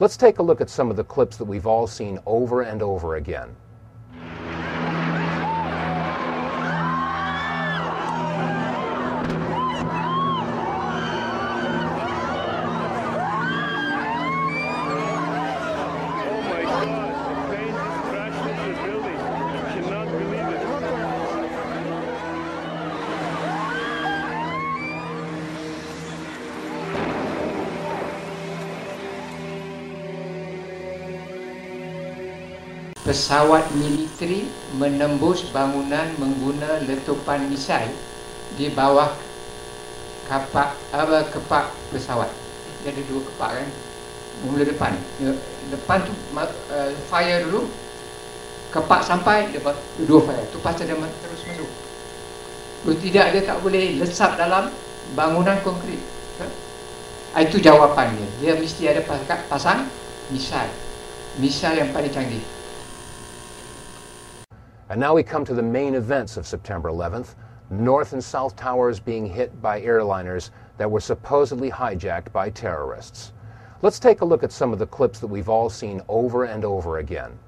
Let's take a look at some of the clips that we've all seen over and over again. Pesawat militeri menembus bangunan mengguna letupan misai di bawah kapak apa kepak pesawat. Dia ada dua kepak kan. Mula depan. Ya, depan tu uh, fire dulu. Kepak sampai lepas dua fire. Tu pasal dia terus masuk. Kalau tidak dia tak boleh lesap dalam bangunan konkrit. Ha? Itu jawapannya. Dia mesti ada pasang misal. Misal yang paling canggih. And now we come to the main events of September 11th. North and South Towers being hit by airliners that were supposedly hijacked by terrorists. Let's take a look at some of the clips that we've all seen over and over again.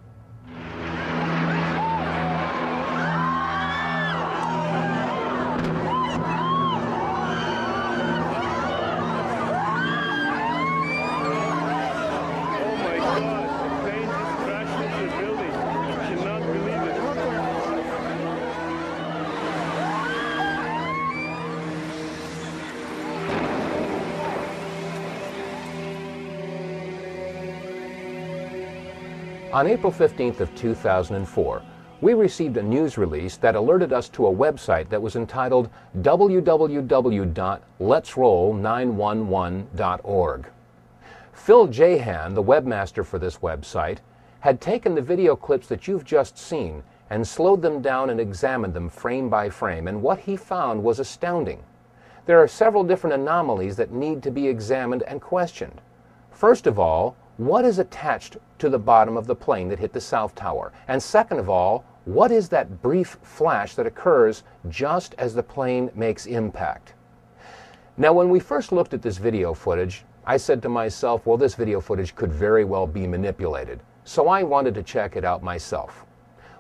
On April 15th of 2004, we received a news release that alerted us to a website that was entitled www.letsroll911.org. Phil Jahan, the webmaster for this website, had taken the video clips that you've just seen and slowed them down and examined them frame by frame, and what he found was astounding. There are several different anomalies that need to be examined and questioned. First of all, what is attached to the bottom of the plane that hit the South Tower? And second of all, what is that brief flash that occurs just as the plane makes impact? Now, when we first looked at this video footage, I said to myself, well, this video footage could very well be manipulated. So I wanted to check it out myself.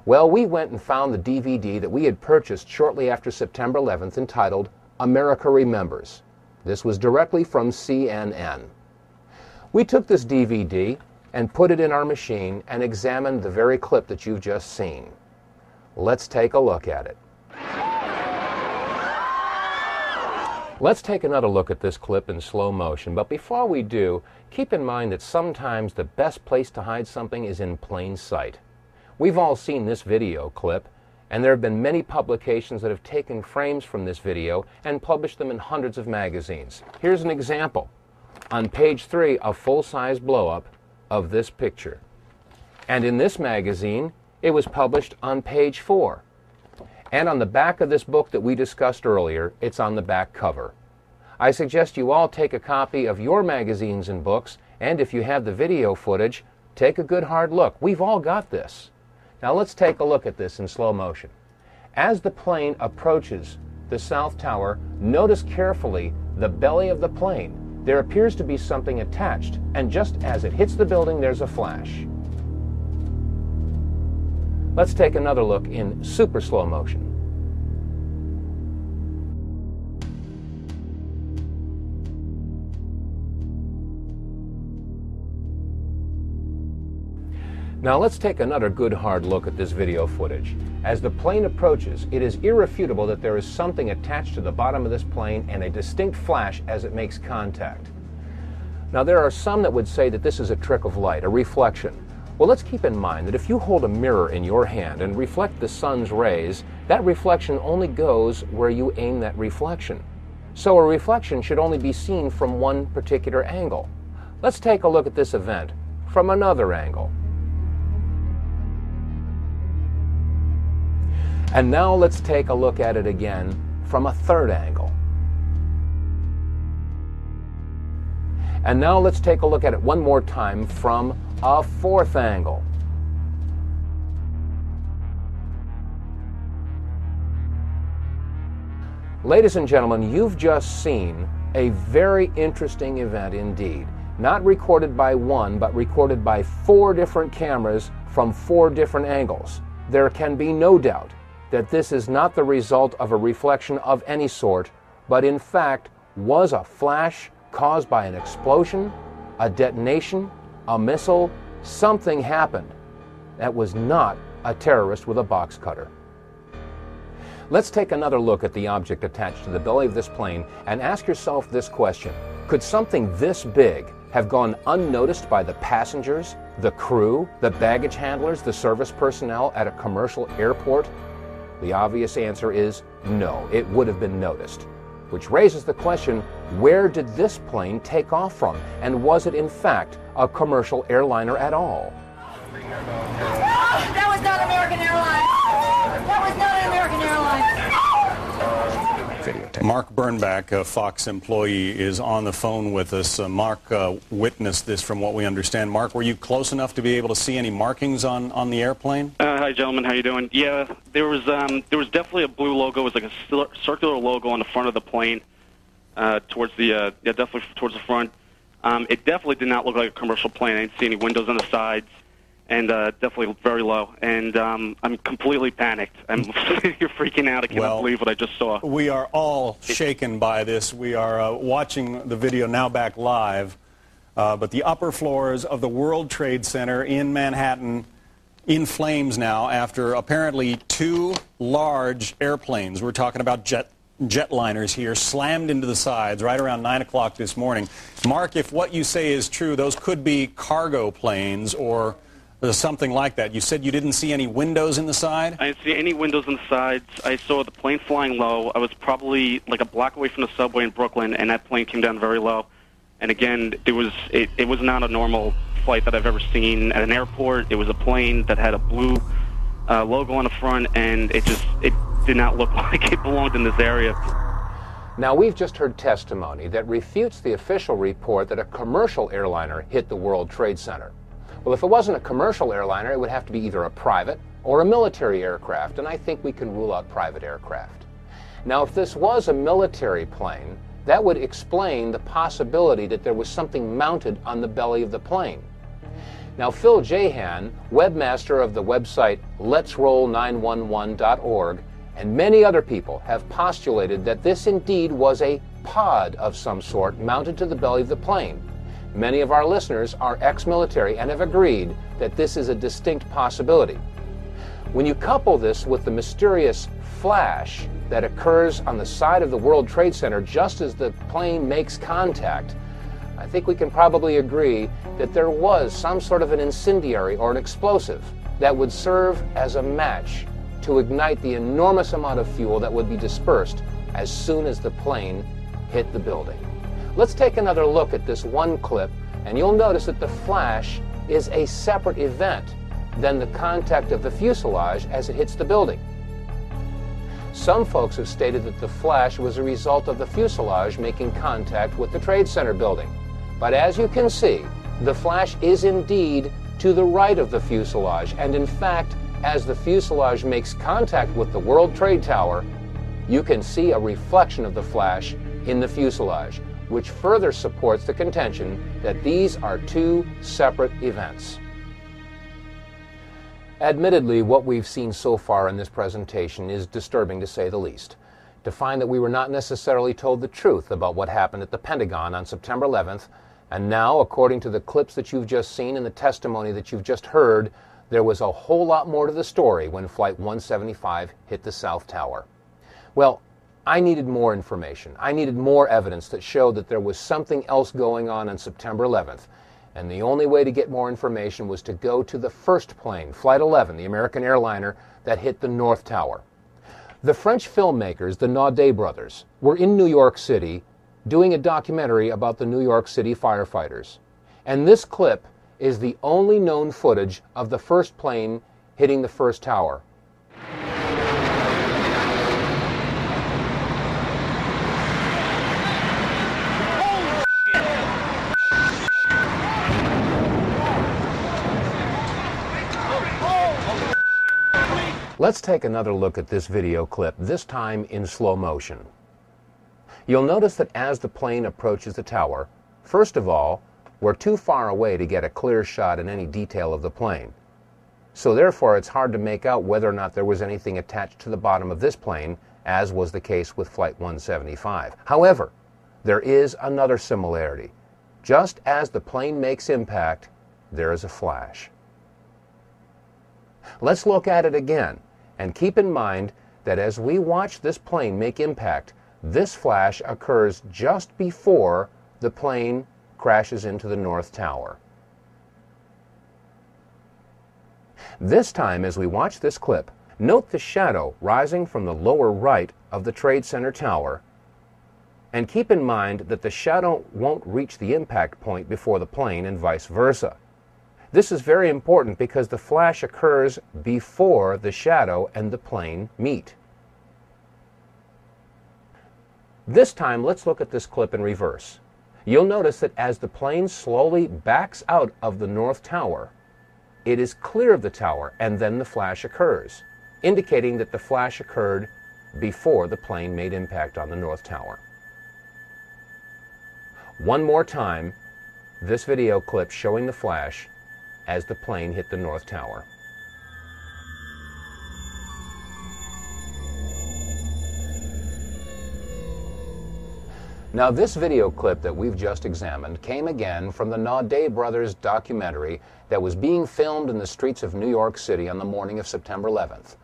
Well, we went and found the DVD that we had purchased shortly after September 11th entitled America Remembers. This was directly from CNN. We took this DVD and put it in our machine and examined the very clip that you've just seen. Let's take a look at it. Let's take another look at this clip in slow motion, but before we do, keep in mind that sometimes the best place to hide something is in plain sight. We've all seen this video clip, and there have been many publications that have taken frames from this video and published them in hundreds of magazines. Here's an example on page three a full-size blow-up of this picture. And in this magazine, it was published on page four. And on the back of this book that we discussed earlier, it's on the back cover. I suggest you all take a copy of your magazines and books, and if you have the video footage, take a good hard look. We've all got this. Now let's take a look at this in slow motion. As the plane approaches the South Tower, notice carefully the belly of the plane there appears to be something attached, and just as it hits the building, there's a flash. Let's take another look in super slow motion. Now let's take another good hard look at this video footage. As the plane approaches, it is irrefutable that there is something attached to the bottom of this plane and a distinct flash as it makes contact. Now there are some that would say that this is a trick of light, a reflection. Well, let's keep in mind that if you hold a mirror in your hand and reflect the sun's rays, that reflection only goes where you aim that reflection. So a reflection should only be seen from one particular angle. Let's take a look at this event from another angle. And now let's take a look at it again from a third angle. And now let's take a look at it one more time from a fourth angle. Ladies and gentlemen, you've just seen a very interesting event indeed. Not recorded by one, but recorded by four different cameras from four different angles. There can be no doubt that this is not the result of a reflection of any sort, but in fact was a flash caused by an explosion, a detonation, a missile, something happened that was not a terrorist with a box cutter. Let's take another look at the object attached to the belly of this plane and ask yourself this question. Could something this big have gone unnoticed by the passengers, the crew, the baggage handlers, the service personnel at a commercial airport? The obvious answer is no, it would have been noticed. Which raises the question where did this plane take off from? And was it in fact a commercial airliner at all? That was not American Airlines. That was not an American Airlines. Mark Burnback, a Fox employee, is on the phone with us. Uh, Mark uh, witnessed this from what we understand. Mark, were you close enough to be able to see any markings on, on the airplane? Uh, hi, gentlemen. How you doing? Yeah, there was um, there was definitely a blue logo. It was like a cir- circular logo on the front of the plane, uh, towards the uh, yeah, definitely towards the front. Um, it definitely did not look like a commercial plane. I didn't see any windows on the sides, and uh, definitely very low. And um, I'm completely panicked. I'm you're freaking out. I cannot Well, believe what I just saw. We are all shaken by this. We are uh, watching the video now back live. Uh, but the upper floors of the World Trade Center in Manhattan in flames now after apparently two large airplanes, we're talking about jet jetliners here, slammed into the sides right around 9 o'clock this morning. Mark, if what you say is true, those could be cargo planes or something like that. You said you didn't see any windows in the side? I didn't see any windows in the sides. I saw the plane flying low. I was probably like a block away from the subway in Brooklyn, and that plane came down very low. And again, it was it, it was not a normal flight that I've ever seen at an airport. It was a plane that had a blue uh, logo on the front, and it just it did not look like it belonged in this area. Now, we've just heard testimony that refutes the official report that a commercial airliner hit the World Trade Center. Well, if it wasn't a commercial airliner, it would have to be either a private or a military aircraft, and I think we can rule out private aircraft. Now, if this was a military plane, that would explain the possibility that there was something mounted on the belly of the plane. Now, Phil Jahan, webmaster of the website letsroll911.org, and many other people have postulated that this indeed was a pod of some sort mounted to the belly of the plane. Many of our listeners are ex military and have agreed that this is a distinct possibility. When you couple this with the mysterious flash that occurs on the side of the World Trade Center just as the plane makes contact, I think we can probably agree that there was some sort of an incendiary or an explosive that would serve as a match to ignite the enormous amount of fuel that would be dispersed as soon as the plane hit the building. Let's take another look at this one clip, and you'll notice that the flash is a separate event than the contact of the fuselage as it hits the building. Some folks have stated that the flash was a result of the fuselage making contact with the Trade Center building. But as you can see, the flash is indeed to the right of the fuselage, and in fact, as the fuselage makes contact with the World Trade Tower, you can see a reflection of the flash in the fuselage, which further supports the contention that these are two separate events. Admittedly, what we've seen so far in this presentation is disturbing to say the least. To find that we were not necessarily told the truth about what happened at the Pentagon on September 11th, and now, according to the clips that you've just seen and the testimony that you've just heard, there was a whole lot more to the story when Flight 175 hit the South Tower. Well, I needed more information. I needed more evidence that showed that there was something else going on on September 11th. And the only way to get more information was to go to the first plane, Flight 11, the American airliner that hit the North Tower. The French filmmakers, the Naudet brothers, were in New York City doing a documentary about the New York City firefighters. And this clip is the only known footage of the first plane hitting the first tower. Let's take another look at this video clip, this time in slow motion. You'll notice that as the plane approaches the tower, first of all, we're too far away to get a clear shot in any detail of the plane. So therefore, it's hard to make out whether or not there was anything attached to the bottom of this plane, as was the case with Flight 175. However, there is another similarity. Just as the plane makes impact, there is a flash. Let's look at it again and keep in mind that as we watch this plane make impact, this flash occurs just before the plane crashes into the North Tower. This time, as we watch this clip, note the shadow rising from the lower right of the Trade Center tower, and keep in mind that the shadow won't reach the impact point before the plane and vice versa. This is very important because the flash occurs before the shadow and the plane meet. This time, let's look at this clip in reverse. You'll notice that as the plane slowly backs out of the North Tower, it is clear of the tower and then the flash occurs, indicating that the flash occurred before the plane made impact on the North Tower. One more time, this video clip showing the flash as the plane hit the North Tower. Now, this video clip that we've just examined came again from the Naudet Brothers documentary that was being filmed in the streets of New York City on the morning of September 11th.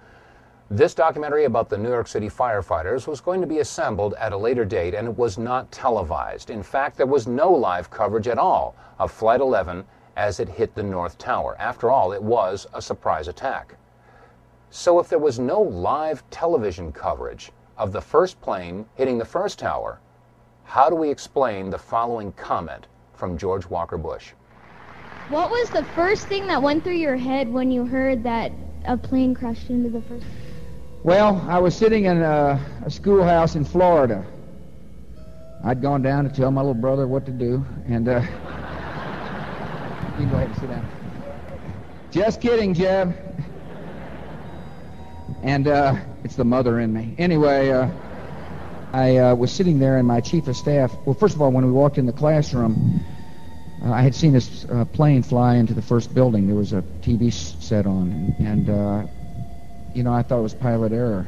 This documentary about the New York City firefighters was going to be assembled at a later date and it was not televised. In fact, there was no live coverage at all of Flight 11 as it hit the North Tower. After all, it was a surprise attack. So if there was no live television coverage of the first plane hitting the first tower, how do we explain the following comment from George Walker Bush? What was the first thing that went through your head when you heard that a plane crashed into the first? Well, I was sitting in a, a schoolhouse in Florida. I'd gone down to tell my little brother what to do, and uh, you can go ahead and sit down. Just kidding, Jeb. And uh, it's the mother in me. Anyway, uh, I uh, was sitting there, and my chief of staff. Well, first of all, when we walked in the classroom, uh, I had seen this uh, plane fly into the first building. There was a TV set on, and, and uh, you know, I thought it was pilot error.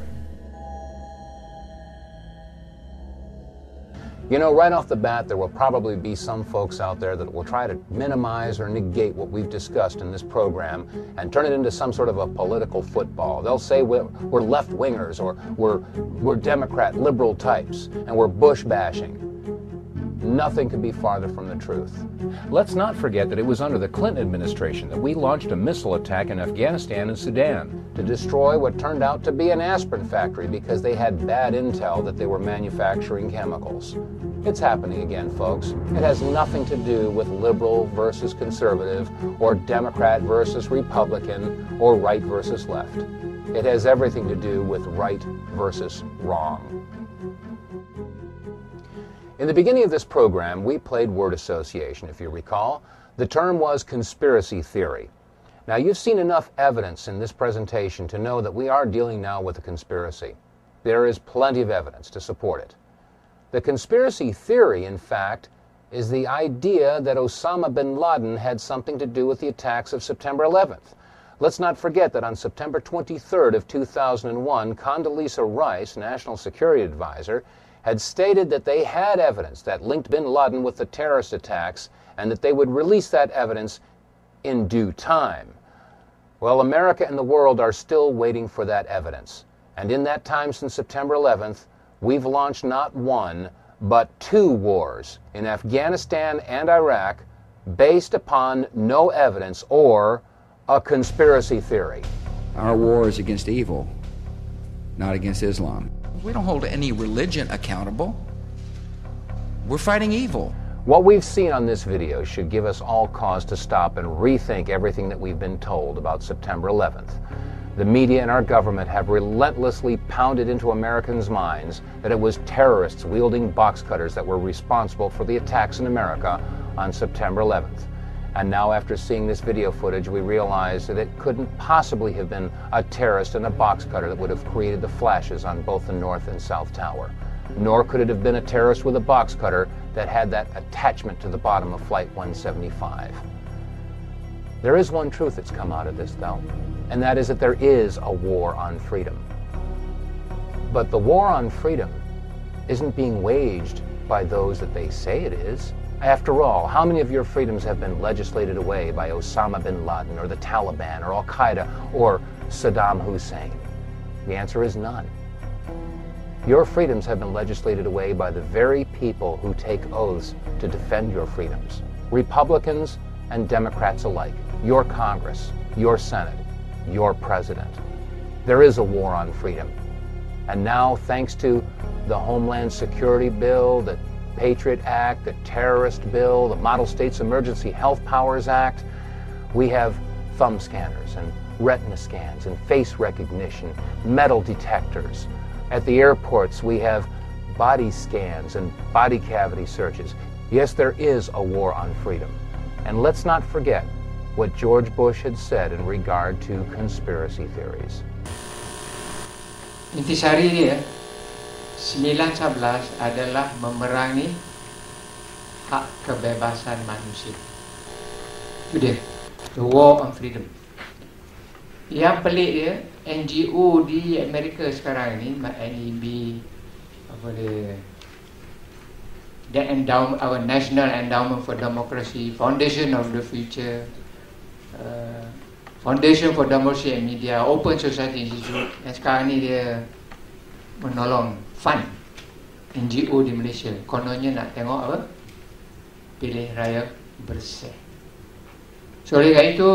You know, right off the bat, there will probably be some folks out there that will try to minimize or negate what we've discussed in this program and turn it into some sort of a political football. They'll say we're, we're left wingers or we're, we're Democrat liberal types and we're Bush bashing. Nothing could be farther from the truth. Let's not forget that it was under the Clinton administration that we launched a missile attack in Afghanistan and Sudan to destroy what turned out to be an aspirin factory because they had bad intel that they were manufacturing chemicals. It's happening again, folks. It has nothing to do with liberal versus conservative or Democrat versus Republican or right versus left. It has everything to do with right versus wrong. In the beginning of this program, we played word association, if you recall. The term was conspiracy theory. Now, you've seen enough evidence in this presentation to know that we are dealing now with a conspiracy. There is plenty of evidence to support it. The conspiracy theory, in fact, is the idea that Osama bin Laden had something to do with the attacks of September 11th. Let's not forget that on September 23rd of 2001, Condoleezza Rice, National Security Advisor, had stated that they had evidence that linked bin Laden with the terrorist attacks and that they would release that evidence in due time. Well, America and the world are still waiting for that evidence. And in that time since September 11th, we've launched not one, but two wars in Afghanistan and Iraq based upon no evidence or a conspiracy theory. Our war is against evil, not against Islam. We don't hold any religion accountable. We're fighting evil. What we've seen on this video should give us all cause to stop and rethink everything that we've been told about September 11th. The media and our government have relentlessly pounded into Americans' minds that it was terrorists wielding box cutters that were responsible for the attacks in America on September 11th. And now, after seeing this video footage, we realize that it couldn't possibly have been a terrorist and a box cutter that would have created the flashes on both the North and South Tower. Nor could it have been a terrorist with a box cutter that had that attachment to the bottom of Flight 175. There is one truth that's come out of this, though, and that is that there is a war on freedom. But the war on freedom isn't being waged by those that they say it is. After all, how many of your freedoms have been legislated away by Osama bin Laden or the Taliban or Al Qaeda or Saddam Hussein? The answer is none. Your freedoms have been legislated away by the very people who take oaths to defend your freedoms. Republicans and Democrats alike. Your Congress, your Senate, your President. There is a war on freedom. And now, thanks to the Homeland Security Bill, the Patriot Act, the terrorist bill, the Model States Emergency Health Powers Act. We have thumb scanners and retina scans and face recognition, metal detectors. At the airports, we have body scans and body cavity searches. Yes, there is a war on freedom. And let's not forget what George Bush had said in regard to conspiracy theories. انتشارية 9.11 adalah memerangi hak kebebasan manusia. Itu dia. The war on freedom. Yang pelik dia, NGO di Amerika sekarang ni, NEB, apa dia, the endowment, our National Endowment for Democracy, Foundation of the Future, uh, Foundation for Democracy and Media, Open Society Institute, yang sekarang ni dia menolong fund NGO di Malaysia. Kononnya nak tengok apa? Pilih raya bersih. So oleh itu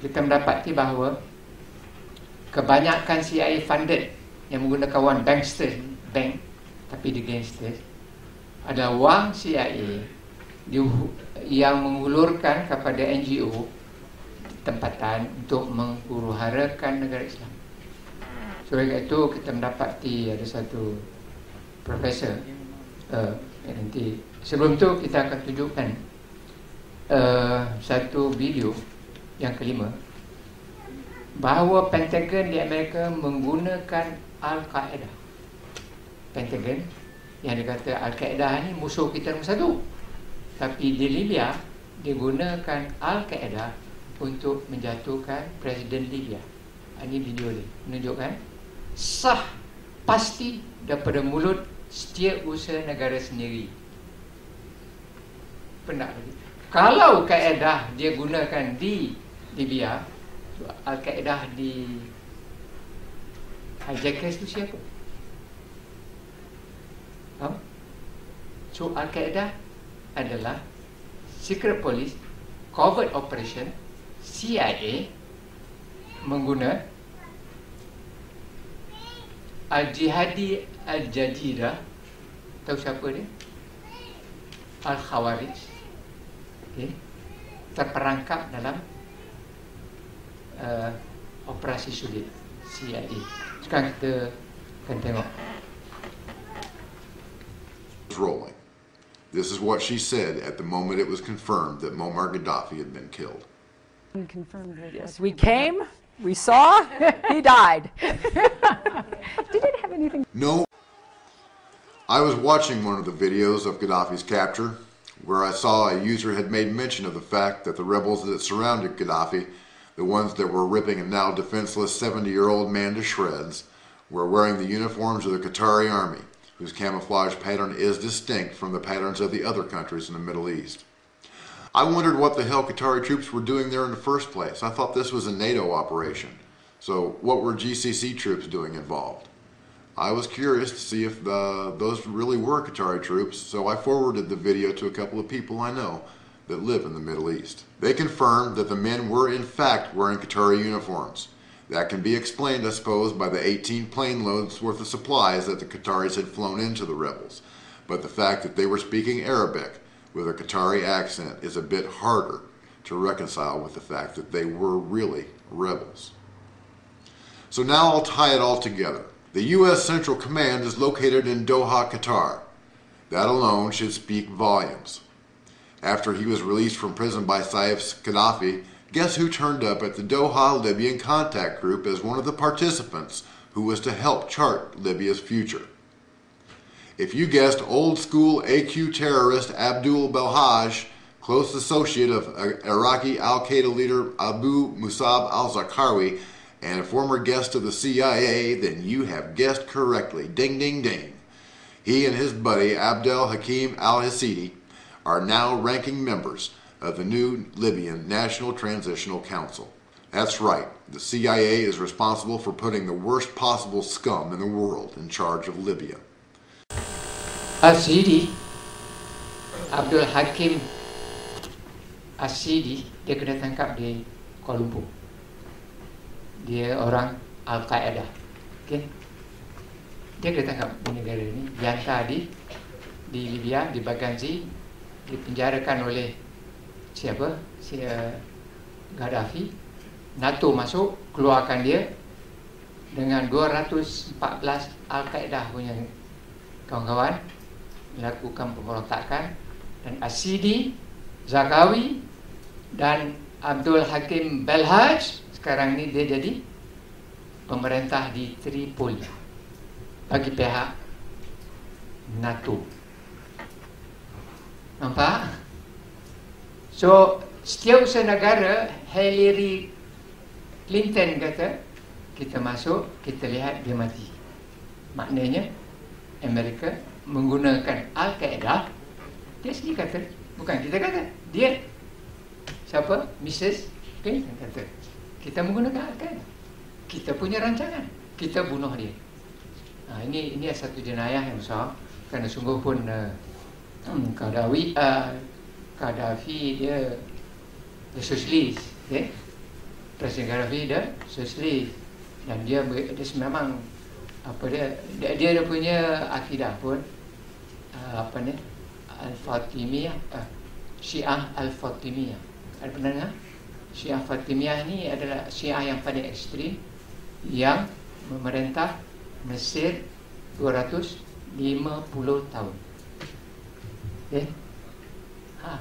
kita mendapati bahawa kebanyakan CIA funded yang menggunakan wang bankster bank tapi di gangsters ada wang CIA di, yang mengulurkan kepada NGO tempatan untuk menguruharakan negara Islam. So itu kita mendapati ada satu profesor uh, nanti sebelum tu kita akan tunjukkan uh, satu video yang kelima bahawa Pentagon di Amerika menggunakan Al-Qaeda. Pentagon yang dikata Al-Qaeda ni musuh kita nombor satu. Tapi di Libya digunakan Al-Qaeda untuk menjatuhkan Presiden Libya. Ini video ni menunjukkan sah pasti daripada mulut setiausaha negara sendiri pernah lagi kalau kaedah dia gunakan di Libya Al-Qaeda di hijackers tu siapa? Ha? So Al-Qaeda adalah secret police covert operation CIA mengguna Al-Jihadi Al-Jadira tahu siapa dia? Al-Khawarij okay. terperangkap dalam uh, operasi sulit CIA. Sekarang kita akan tengok. Rolling. This is what she said at the moment it was confirmed that Muammar Gaddafi had been killed. Confirmed yes, we came, we saw, he died. Did it have anything? No. I was watching one of the videos of Gaddafi's capture where I saw a user had made mention of the fact that the rebels that surrounded Gaddafi, the ones that were ripping a now defenseless 70-year-old man to shreds, were wearing the uniforms of the Qatari army, whose camouflage pattern is distinct from the patterns of the other countries in the Middle East. I wondered what the hell Qatari troops were doing there in the first place. I thought this was a NATO operation. So what were GCC troops doing involved? I was curious to see if the, those really were Qatari troops, so I forwarded the video to a couple of people I know that live in the Middle East. They confirmed that the men were in fact wearing Qatari uniforms. That can be explained, I suppose, by the 18 plane loads worth of supplies that the Qataris had flown into the rebels. But the fact that they were speaking Arabic with a Qatari accent is a bit harder to reconcile with the fact that they were really rebels. So now I'll tie it all together. The U.S. Central Command is located in Doha, Qatar. That alone should speak volumes. After he was released from prison by Saif Gaddafi, guess who turned up at the Doha Libyan Contact Group as one of the participants who was to help chart Libya's future? If you guessed old school AQ terrorist Abdul Belhaj, close associate of Iraqi Al Qaeda leader Abu Musab al Zarqawi, and a former guest of the CIA, then you have guessed correctly. Ding, ding, ding. He and his buddy Abdel Hakim al Hasidi are now ranking members of the new Libyan National Transitional Council. That's right. The CIA is responsible for putting the worst possible scum in the world in charge of Libya. Asidi Abdul Hakim Asidi dia kena tangkap di Kuala Lumpur. Dia orang Al-Qaeda. Okey. Dia kena tangkap di negara ini, dihantar di di Libya, di Baghazi, dipenjarakan oleh siapa? Si uh, Gaddafi. NATO masuk, keluarkan dia dengan 214 Al-Qaeda punya kawan-kawan melakukan pemberontakan dan Asidi, Zakawi dan Abdul Hakim Belhaj sekarang ni dia jadi pemerintah di Tripoli bagi pihak NATO. Nampak? So, setiausaha negara Hillary Clinton kata kita masuk, kita lihat dia mati. Maknanya Amerika menggunakan Al-Qaeda dia sendiri kata bukan kita kata dia siapa? Mrs. Clinton kata kita menggunakan Al-Qaeda. Kita punya rancangan. Kita bunuh dia. Ha, ini ini satu jenayah yang besar. Kerana sungguh pun uh, hmm, Qadawi uh, Qaddafi dia dia sosialis okay? Presiden Qaddafi dia sosialis. Dan dia, dia memang apa dia dia, dia punya akidah pun apa ni Al-Fatimiyah uh, Syiah Al-Fatimiyah ada pernah dengar? Syiah Fatimiyah ni adalah Syiah yang paling ekstrim yang memerintah Mesir 250 tahun okay? ha.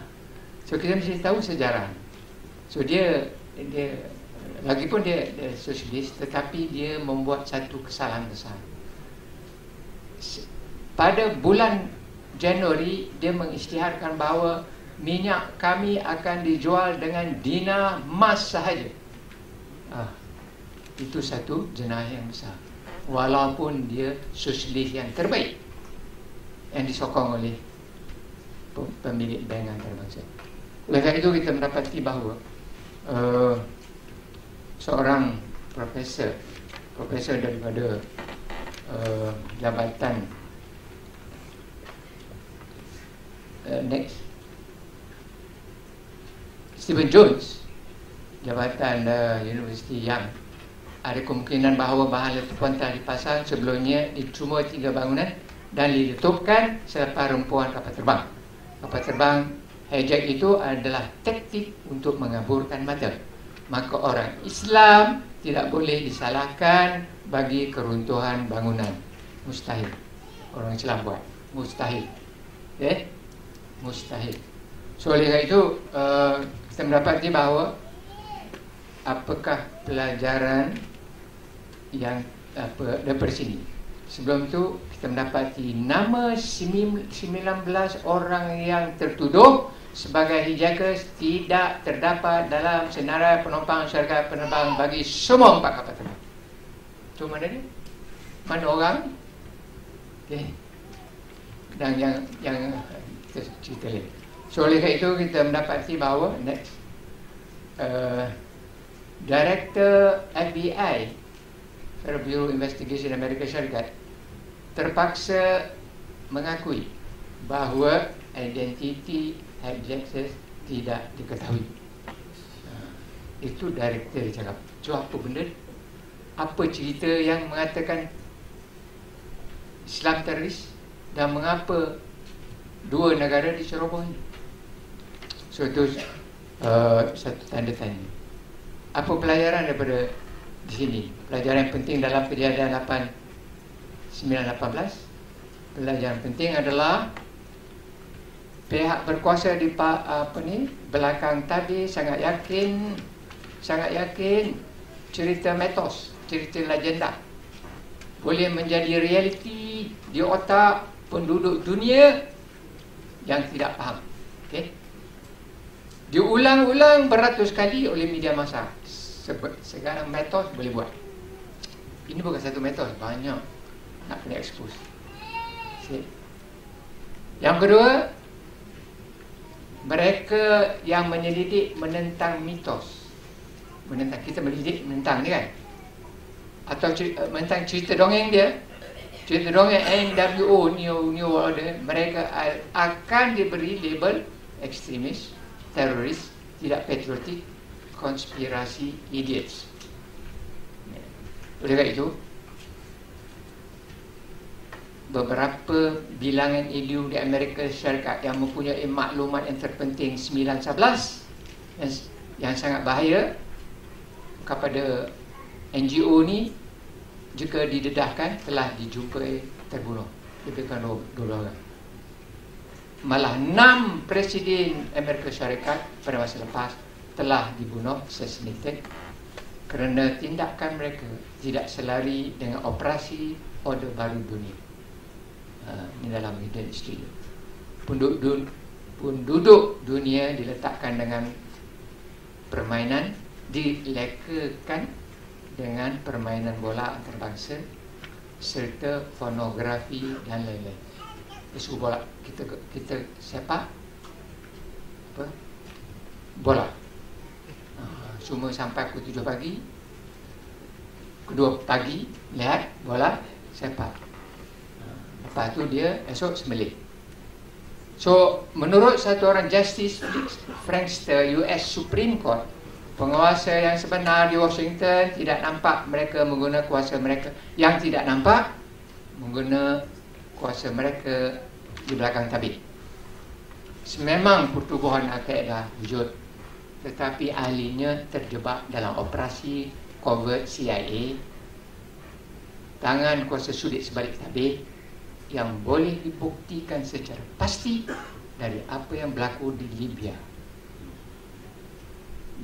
so kita mesti tahu sejarah so dia dia lagipun dia, dia sosialis tetapi dia membuat satu kesalahan besar pada bulan Januari dia mengisytiharkan bahawa minyak kami akan dijual dengan dinar emas sahaja. Ah, itu satu jenayah yang besar. Walaupun dia sosialis yang terbaik yang disokong oleh pemilik bank antarabangsa. Oleh kerana itu kita mendapati bahawa uh, seorang profesor profesor daripada uh, jabatan uh, next. Stephen Jones jabatan uh, universiti yang ada kemungkinan bahawa bahan letupan telah dipasang sebelumnya di cuma tiga bangunan dan diletupkan selepas rempuan kapal terbang. Kapal terbang hijack itu adalah taktik untuk mengaburkan mata. Maka orang Islam tidak boleh disalahkan bagi keruntuhan bangunan. Mustahil. Orang Islam buat. Mustahil. Eh mustahil so oleh itu uh, kita mendapati bahawa apakah pelajaran yang apa daripada sini sebelum itu kita mendapati nama 19 orang yang tertuduh sebagai hijackers tidak terdapat dalam senarai penumpang syarikat penerbang bagi semua empat kapal terbang. Itu mana dia? Mana orang? Okay. Dan yang yang cerita lain. So oleh itu kita mendapati bahawa next uh, Director FBI Federal Bureau Investigation Amerika Syarikat terpaksa mengakui bahawa identiti Jackson tidak diketahui. Uh, itu director cakap. So apa benda? Apa cerita yang mengatakan Islam teroris dan mengapa dua negara diceroboh ini? So itu uh, satu tanda tanya. Apa pelajaran daripada di sini? Pelajaran yang penting dalam kejadian 8 918 Pelajaran penting adalah pihak berkuasa di apa ni belakang tadi sangat yakin sangat yakin cerita metos cerita legenda boleh menjadi realiti di otak penduduk dunia yang tidak faham. Okey? Diulang-ulang beratus kali oleh media masa sekarang metos boleh buat. Ini bukan satu metos banyak. Nak kena expose. Yang kedua mereka yang menyelidik menentang mitos. Menentang kita mendidik menentang ni kan? Atau cerita, menentang cerita dongeng dia dongeng NWO New New Order mereka akan diberi label ekstremis teroris tidak patriotik konspirasi idiots. Oleh itu? Beberapa bilangan individu di Amerika Syarikat yang mempunyai maklumat yang terpenting 911 yang, yang sangat bahaya kepada NGO ni jika didedahkan telah dijumpai terbunuh. Lebih kurang dua orang malah enam presiden Amerika Syarikat pada masa lepas telah dibunuh assassinated kerana tindakan mereka tidak selari dengan operasi order baru dunia. Uh, di dalam Middle East penduduk, penduduk dunia diletakkan dengan permainan dilekakan dengan permainan bola antarabangsa serta pornografi dan lain-lain. Isu bola kita kita sepak apa? Bola. Uh, semua sampai pukul 7 pagi. Kedua pagi lihat bola sepak. Uh, lepas tu dia esok sembelih. So, menurut satu orang justice Frankster US Supreme Court penguasa yang sebenar di Washington tidak nampak mereka menggunakan kuasa mereka. Yang tidak nampak menggunakan kuasa mereka di belakang tabik memang pertubuhan Al-Qaeda wujud tetapi ahlinya terjebak dalam operasi covert CIA tangan kuasa sulit sebalik tabik yang boleh dibuktikan secara pasti dari apa yang berlaku di Libya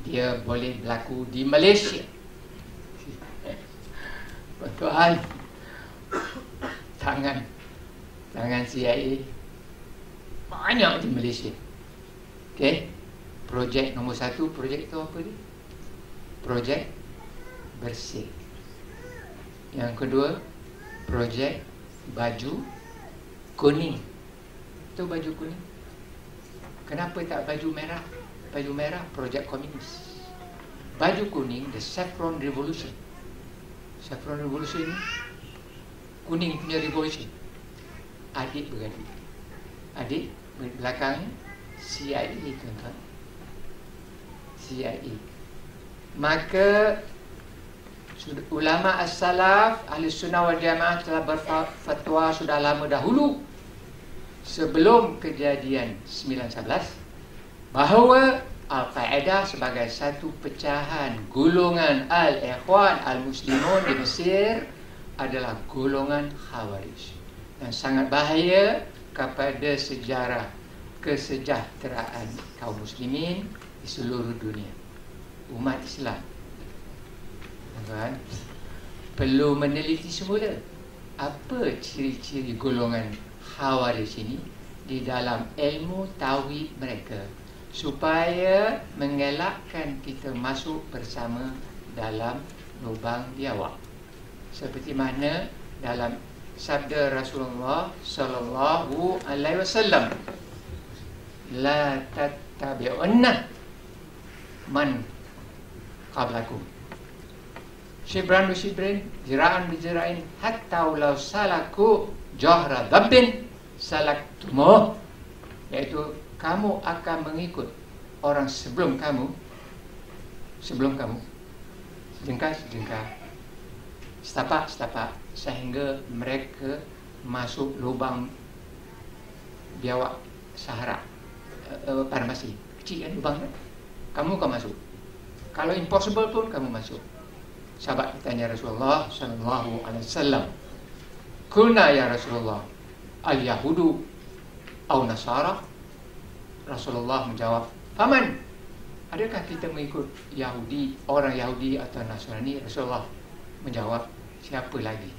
dia boleh berlaku di Malaysia. Tuan, tangan tangan CIA banyak di Malaysia. Okey, projek nombor satu, projek itu apa ni? Projek bersih. Yang kedua, projek baju kuning. Itu baju kuning. Kenapa tak baju merah? Baju merah projek komunis. Baju kuning the saffron revolution. Saffron revolution ni kuning punya revolution. Adik beradik. Adik belakang CIA tuan-tuan. CIA maka ulama as-salaf ahli sunnah wal jamaah telah berfatwa sudah lama dahulu sebelum kejadian 911 bahawa Al-Qaeda sebagai satu pecahan golongan Al-Ikhwan Al-Muslimun di Mesir adalah golongan Khawarij. Yang sangat bahaya kepada sejarah kesejahteraan kaum muslimin di seluruh dunia. Umat Islam. Kan perlu meneliti semula apa ciri-ciri golongan Khawarij ini di dalam ilmu tauhid mereka supaya mengelakkan kita masuk bersama dalam lubang biawak seperti mana dalam sabda Rasulullah sallallahu alaihi wasallam la tattabi'unna man qablakum. Shibran bi shibrin zira'an bi zira'in hatta law salaku jahra dabbin salaktumuh iaitu kamu akan mengikut orang sebelum kamu sebelum kamu. Jengkah jengkah setapak setapak. Sehingga mereka masuk lubang biawak Sahara. Uh, pada masih kecil kan lubang kan? kamu akan masuk. Kalau impossible pun kamu masuk. Sahabat bertanya Rasulullah sallallahu alaihi wasallam kulna ya Rasulullah al yahudu au nasara Rasulullah menjawab, "Faman, adakah kita mengikut Yahudi, orang Yahudi atau Nasrani?" Rasulullah menjawab, "Siapa lagi?"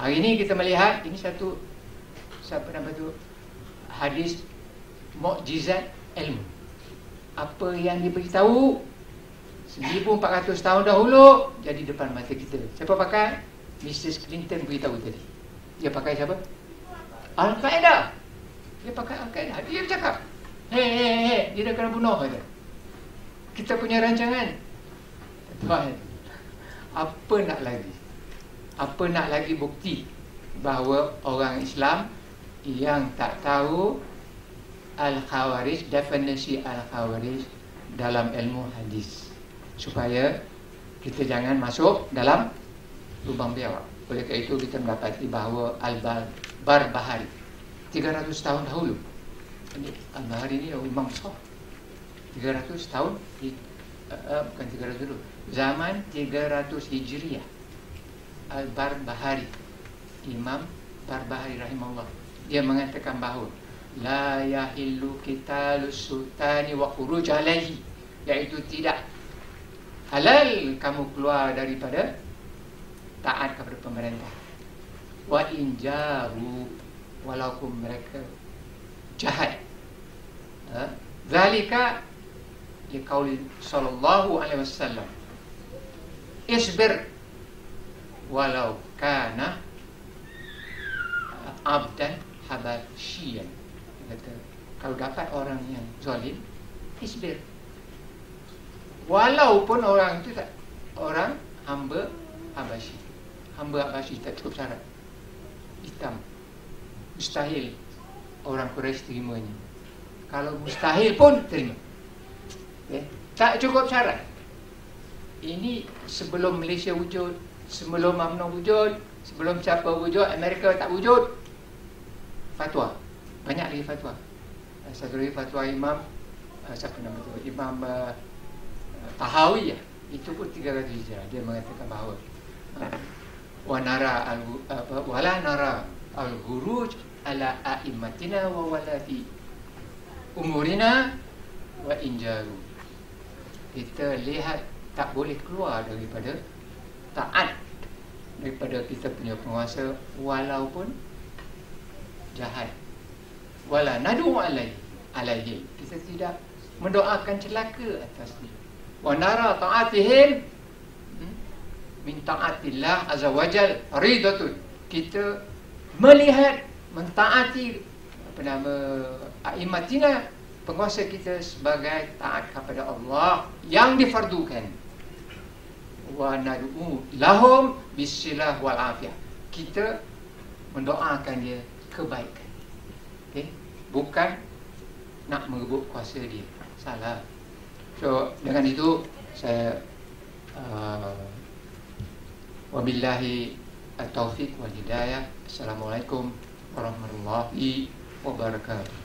Hari ini kita melihat ini satu siapa nama tu hadis mukjizat ilmu. Apa yang diberitahu 1400 tahun dahulu jadi depan mata kita. Siapa pakai? Mrs. Clinton beritahu tadi. Dia pakai siapa? Al-Qaeda. Dia pakai Al-Qaeda. Dia bercakap. Hei, hei, hei. Dia dah kena bunuh. Kata. Kita punya rancangan. Tuan, apa nak lagi? Apa nak lagi bukti bahawa orang Islam yang tak tahu Al-Khawarij, definisi Al-Khawarij dalam ilmu hadis supaya kita jangan masuk dalam lubang biawak. Oleh kerana itu kita mendapati bahawa Al-Barbahari 300 tahun dahulu. Ini Al-Bahari ini imam besar 300 tahun uh, bukan 300 dulu. Zaman 300 Hijriah. Al-Barbahari. Imam Barbahari rahimahullah. Dia mengatakan bahawa la yahillu qitalus sultani wa khuruj alaihi. Iaitu tidak halal kamu keluar daripada taat kepada pemerintah. Wa injaru walaupun mereka jahat. Ha? zalika liqauli sallallahu alaihi wasallam. Isbir walau kana abdan habasyian kata kalau dapat orang yang zalim isbir. Walaupun orang itu tak orang hamba habasyi. Hamba habasyi tak cukup syarat. Hitam mustahil orang Quraisy terimanya. Kalau mustahil pun terima. Okay. tak cukup syarat. Ini sebelum Malaysia wujud sebelum UMNO wujud sebelum siapa wujud Amerika tak wujud fatwa. Banyak lagi fatwa. Satu lagi fatwa imam uh, siapa nama tu? Imam uh, Tahawi ya. Itu pun 300 hijrah. Dia mengatakan bahawa uh, wa nara al apa wala nara al guruj ala a'immatina wa walati umurina wa injaru kita lihat tak boleh keluar daripada taat daripada kita punya penguasa walaupun jahat. Wala nadu alai alaihi kita tidak mendoakan celaka atas dia. Wa nara taatihim hmm, min taatillah azza wajal ridatun kita melihat mentaati apa nama aimatina penguasa kita sebagai taat kepada Allah yang difardukan wa nad'u lahum bisilah wal afiyah kita mendoakan dia kebaikan. Okay? Bukan nak merebut kuasa dia. Salah. So, dengan itu saya uh, wabillahi at-taufiq wal hidayah. Assalamualaikum warahmatullahi wabarakatuh.